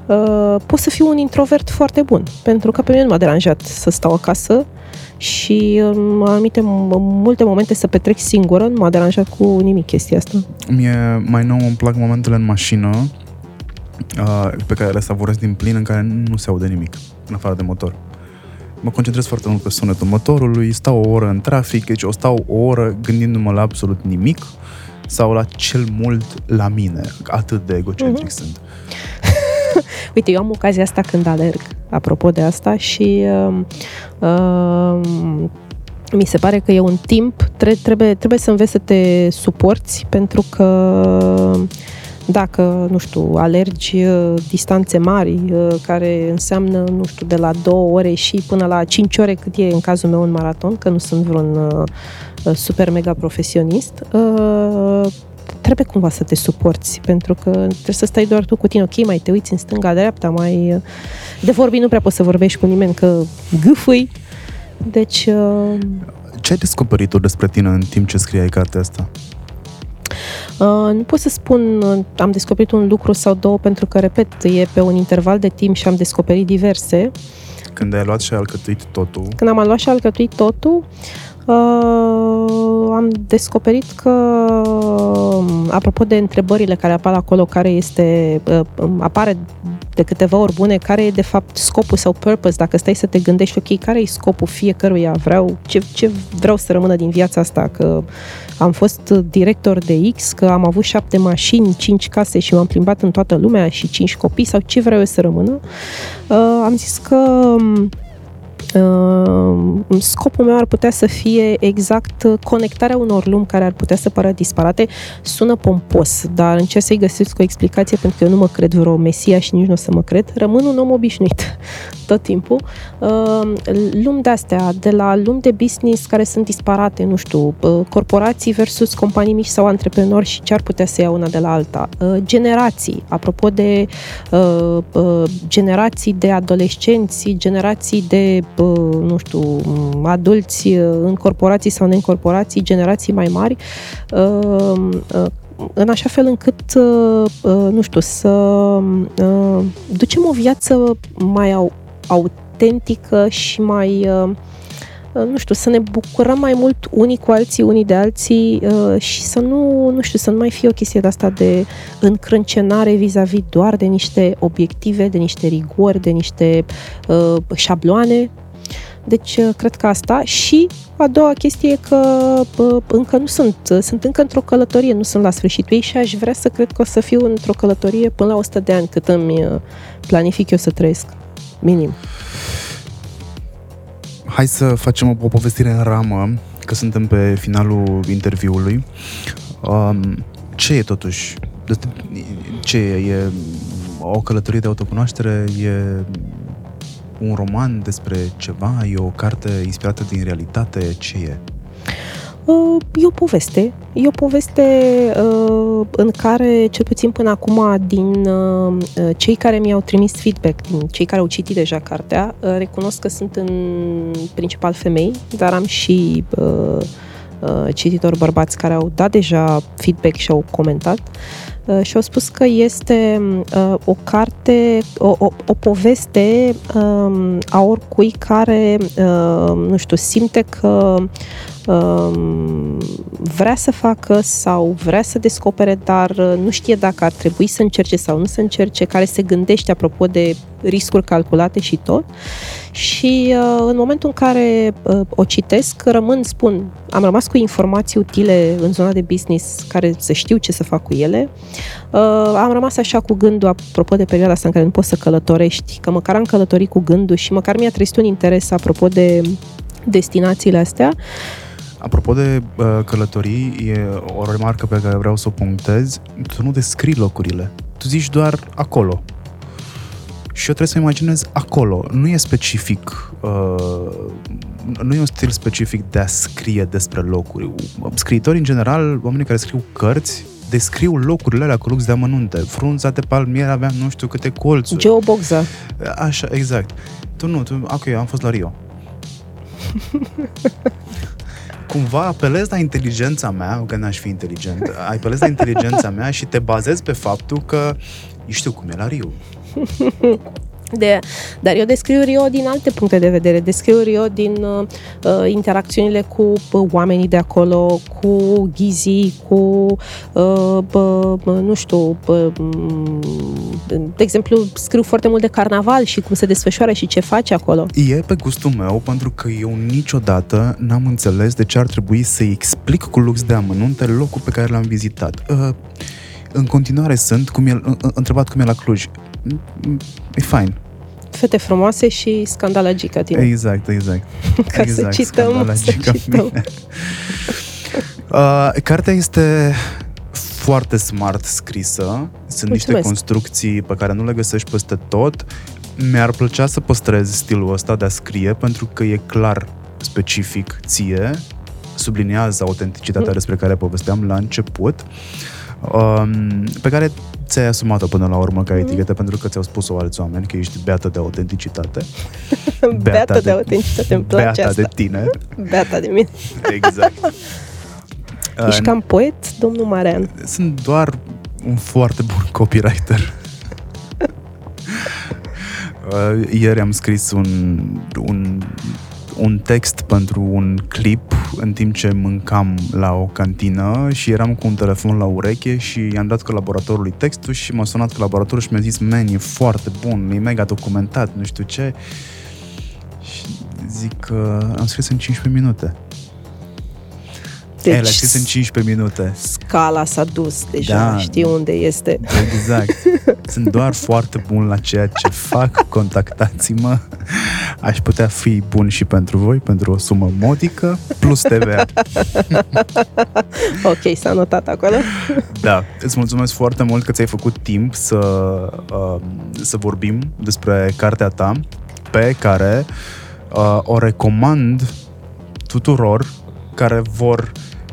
uh, pot să fiu un introvert foarte bun. Pentru că pe mine nu m-a deranjat să stau acasă și în anumite, multe momente să petrec singură, nu m-a deranjat cu nimic chestia asta. Mie mai nou îmi plac momentele în mașină uh, pe care le savurez din plin, în care nu se aude nimic, în afară de motor. Mă concentrez foarte mult pe sunetul motorului, stau o oră în trafic, deci o stau o oră gândindu-mă la absolut nimic sau la cel mult la mine. Atât de egocentric uh-huh. sunt. Uite, eu am ocazia asta când alerg, apropo de asta, și uh, uh, mi se pare că e un timp, tre- trebuie, trebuie să înveți să te suporți, pentru că dacă, nu știu, alergi uh, distanțe mari, uh, care înseamnă, nu știu, de la două ore și până la cinci ore, cât e în cazul meu un maraton, că nu sunt vreun uh, super mega profesionist, trebuie cumva să te suporți, pentru că trebuie să stai doar tu cu tine, ok, mai te uiți în stânga, dreapta, mai... De vorbi nu prea poți să vorbești cu nimeni, că gâfâi, Deci... Uh, ce ai descoperit tu despre tine în timp ce scriai cartea asta? Uh, nu pot să spun, uh, am descoperit un lucru sau două, pentru că, repet, e pe un interval de timp și am descoperit diverse. Când ai luat și ai alcătuit totul? Când am luat și alcătuit totul, uh, am descoperit că, apropo de întrebările care apar acolo, care este, uh, apare de câteva ori bune, care e de fapt scopul sau purpose, dacă stai să te gândești, ok, care e scopul fiecăruia, vreau, ce, ce vreau să rămână din viața asta, că am fost director de X, că am avut șapte mașini, cinci case și m-am plimbat în toată lumea și cinci copii sau ce vreau eu să rămână, uh, am zis că Uh, scopul meu ar putea să fie exact conectarea unor lumi care ar putea să pară disparate. Sună pompos, dar încerc să-i găsesc o explicație pentru că eu nu mă cred vreo mesia și nici nu o să mă cred. Rămân un om obișnuit tot timpul. Uh, lumi de-astea, de la lumi de business care sunt disparate, nu știu, uh, corporații versus companii mici sau antreprenori și ce ar putea să ia una de la alta. Uh, generații, apropo de uh, uh, generații de adolescenți, generații de nu știu, adulți în corporații sau în corporații, generații mai mari, în așa fel încât, nu știu, să ducem o viață mai autentică și mai nu știu, să ne bucurăm mai mult unii cu alții, unii de alții și să nu, nu știu, să nu mai fie o chestie de asta de încrâncenare vis-a-vis doar de niște obiective, de niște rigori, de niște uh, șabloane, deci, uh, cred că asta. Și a doua chestie e că încă nu sunt, sunt încă într-o călătorie, nu sunt la sfârșitul ei și aș vrea să cred că o să fiu într-o călătorie până la 100 de ani, cât îmi uh, planific eu să trăiesc. Minim. Hai să facem o, o povestire în ramă, că suntem pe finalul interviului. Um, ce e totuși? Ce e? E o călătorie de autocunoaștere? E un roman despre ceva? E o carte inspirată din realitate? Ce e? Uh, e o poveste. E o poveste uh, în care, cel puțin până acum, din uh, cei care mi-au trimis feedback, din cei care au citit deja cartea, recunosc că sunt în principal femei, dar am și cititori bărbați care au dat deja feedback și au comentat. Uh, și au spus că este uh, o carte, o, o, o poveste um, a oricui care, uh, nu știu, simte că um, vrea să facă sau vrea să descopere, dar nu știe dacă ar trebui să încerce sau nu să încerce, care se gândește apropo de riscuri calculate și tot. Și uh, în momentul în care uh, o citesc, rămân, spun, am rămas cu informații utile în zona de business care să știu ce să fac cu ele. Uh, am rămas așa cu gândul, apropo de perioada asta în care nu poți să călătorești, că măcar am călătorit cu gândul și măcar mi-a trezit un interes apropo de destinațiile astea. Apropo de uh, călătorii, e o remarcă pe care vreau să o punctez. Tu nu descrii locurile. Tu zici doar acolo și eu trebuie să imaginez acolo. Nu e specific, uh, nu e un stil specific de a scrie despre locuri. Scriitorii, în general, oamenii care scriu cărți, descriu locurile alea cu lux de amănunte. Frunza de palmier avea nu știu câte colțuri. Geoboxa. Așa, exact. Tu nu, tu, ok, am fost la Rio. cumva apelezi la inteligența mea, că n-aș fi inteligent, apelezi la inteligența mea și te bazezi pe faptul că eu știu cum e la Rio. De, dar eu descriu Rio din alte puncte de vedere. Descriu Rio din uh, uh interacțiunile cu uh, oamenii de acolo, cu ghizii, cu, uh, uh, nu știu, uh, de exemplu, scriu foarte mult de carnaval și cum se desfășoară și ce face acolo. E pe gustul meu, pentru că eu niciodată n-am înțeles de ce ar trebui să-i explic cu lux de amănunte locul pe care l-am vizitat. Uh, în continuare sunt, cum e, întrebat cum e la Cluj. E fine. Fete frumoase și scandalagica tine. Exact, exact. Ca exact, să cităm, să cităm. uh, cartea este foarte smart scrisă. Sunt Mulțumesc. niște construcții pe care nu le găsești peste tot. Mi-ar plăcea să păstrez stilul ăsta de a scrie pentru că e clar specific ție, subliniază autenticitatea mm. despre care povesteam la început, um, pe care ți-ai asumat-o până la urmă ca etichetă pentru că ți-au spus-o alți oameni că ești beată de autenticitate. Beata de autenticitate, îmi place beata asta. de tine. Beata de mine. Exact. Ești Uh, cam poet, domnul Marean. Sunt doar un foarte bun copywriter. Uh, Ieri am scris un, un, un text pentru un clip în timp ce mâncam la o cantină și eram cu un telefon la ureche și i-am dat colaboratorului textul și m-a sunat colaboratorul și mi-a zis Man, e foarte bun, e mega documentat, nu știu ce. Și zic că am scris în 15 minute. Deci, El a scris în 15 minute. scala s-a dus deja, Da. știi unde este. Exact. Sunt doar foarte bun la ceea ce fac, contactați-mă. Aș putea fi bun și pentru voi, pentru o sumă modică, plus TVA. Ok, s-a notat acolo. Da, îți mulțumesc foarte mult că ți-ai făcut timp să, uh, să vorbim despre cartea ta, pe care uh, o recomand tuturor care vor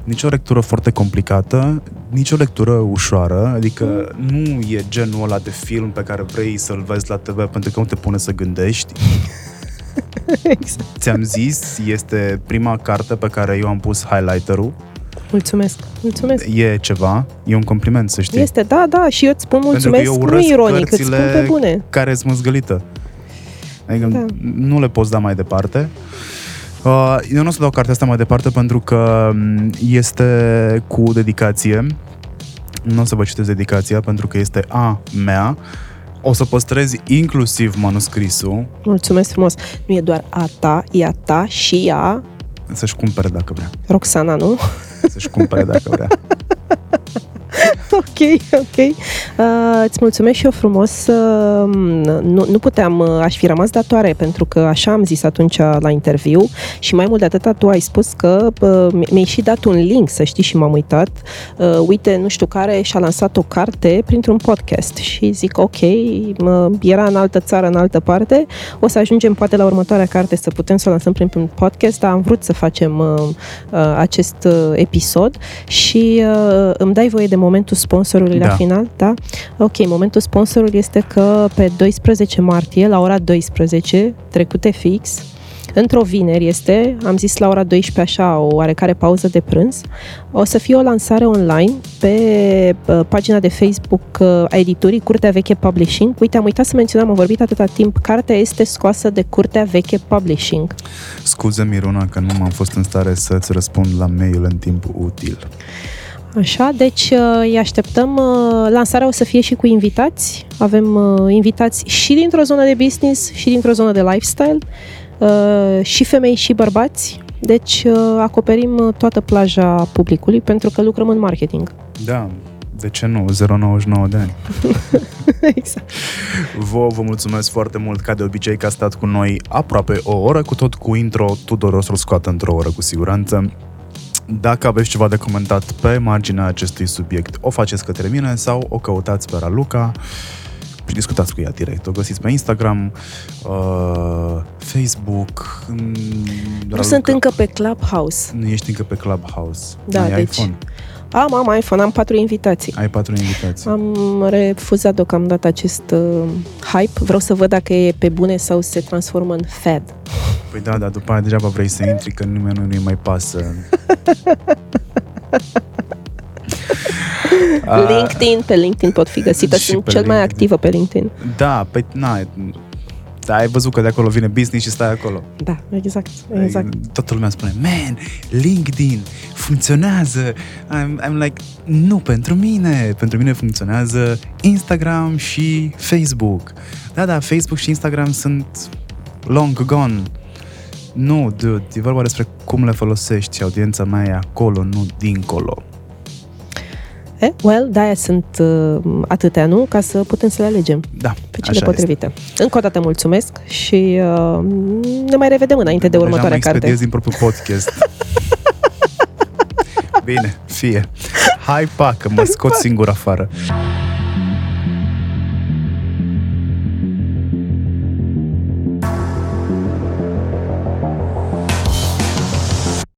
nici o lectură foarte complicată, nici o lectură ușoară, adică nu e genul ăla de film pe care vrei să-l vezi la TV pentru că nu te pune să gândești. exact. Ți-am zis, este prima carte pe care eu am pus highlighter-ul. Mulțumesc, mulțumesc. E ceva, e un compliment, să știi. Este, da, da, și eu îți spun Pentru că mulțumesc, eu nu urăsc ironic, îți spun pe cărțile bune. care sunt măzgălită. Adică Da. da. nu le poți da mai departe. Uh, eu nu o să dau cartea asta mai departe pentru că m, este cu dedicație. Nu o să vă citesc dedicația pentru că este a mea. O să păstrez inclusiv manuscrisul Mulțumesc frumos. Nu e doar a ta, e a ta și a să-și cumpere dacă vrea. Roxana, nu? Să-și cumpere dacă vrea. ok, ok. Uh, îți mulțumesc și eu frumos. Uh, nu, nu puteam, uh, aș fi rămas datoare, pentru că așa am zis atunci la interviu și mai mult de atâta tu ai spus că uh, mi-ai și dat un link, să știi, și m-am uitat. Uh, uite, nu știu care și-a lansat o carte printr-un podcast și zic, ok, mă, era în altă țară, în altă parte, o să ajungem poate la următoarea carte să putem să o lansăm printr-un podcast, dar am vrut să facem uh, uh, acest uh, episod și uh, îmi dai voie de momentul sponsorului la Da. final, da? Ok, momentul sponsorului este că pe 12 martie, la ora 12, trecute fix, într-o vineri este, am zis la ora 12 așa, o oarecare pauză de prânz, o să fie o lansare online pe uh, pagina de Facebook uh, a editurii Curtea Veche Publishing. Uite, am uitat să menționăm, am vorbit atâta timp, cartea este scoasă de Curtea Veche Publishing. Scuze, Miruna, că nu m-am fost în stare să-ți răspund la mail în timp util. Așa, deci uh, îi așteptăm. uh, Lansarea o să fie și cu invitați. Avem uh, invitați și dintr-o zonă de business și dintr-o zonă de lifestyle, uh, și femei și bărbați. Deci uh, acoperim uh, toată plaja publicului pentru că lucrăm în marketing. Da, de ce nu? 0,99 de ani. exact. Vă, vă mulțumesc foarte mult, ca de obicei, că a stat cu noi aproape o oră, cu tot cu intro, Tudor o să-l scoată într-o oră cu siguranță. Dacă aveți ceva de comentat pe marginea acestui subiect, o faceți către mine sau o căutați pe Raluca și discutați cu ea direct. O găsiți pe Instagram, uh, Facebook. mm, Nu Raluca. sunt încă pe Clubhouse. Nu ești încă pe Clubhouse. Da, Ai deci- iPhone. Am, am iPhone, am patru invitații. Ai patru invitații. Am refuzat deocamdată acest uh, hype. Vreau să văd dacă e pe bune sau se transformă în fad. Păi da, dar după aia degeaba vrei să intri, că nimeni nu-i mai pasă. A, LinkedIn, pe LinkedIn pot fi găsită. Și Sunt pe cel mai LinkedIn. activă pe LinkedIn. Da, păi na, da, ai văzut că de acolo vine business și stai acolo. Da, exact, exact. Toată lumea spune, man, LinkedIn funcționează. I'm, I'm like, nu pentru mine. Pentru mine funcționează Instagram și Facebook. Da, da, Facebook și Instagram sunt long gone. Nu, dude, e vorba despre cum le folosești și audiența mea e acolo, nu dincolo. Eh, well, de-aia sunt uh, atâtea, nu? Ca să putem să le alegem Da, pe cele așa potrivite. Încă o dată mulțumesc și uh, ne mai revedem înainte de Deja următoarea mă carte. expediez din propriul podcast. Bine, fie. Hai, pa, că mă scot singur afară.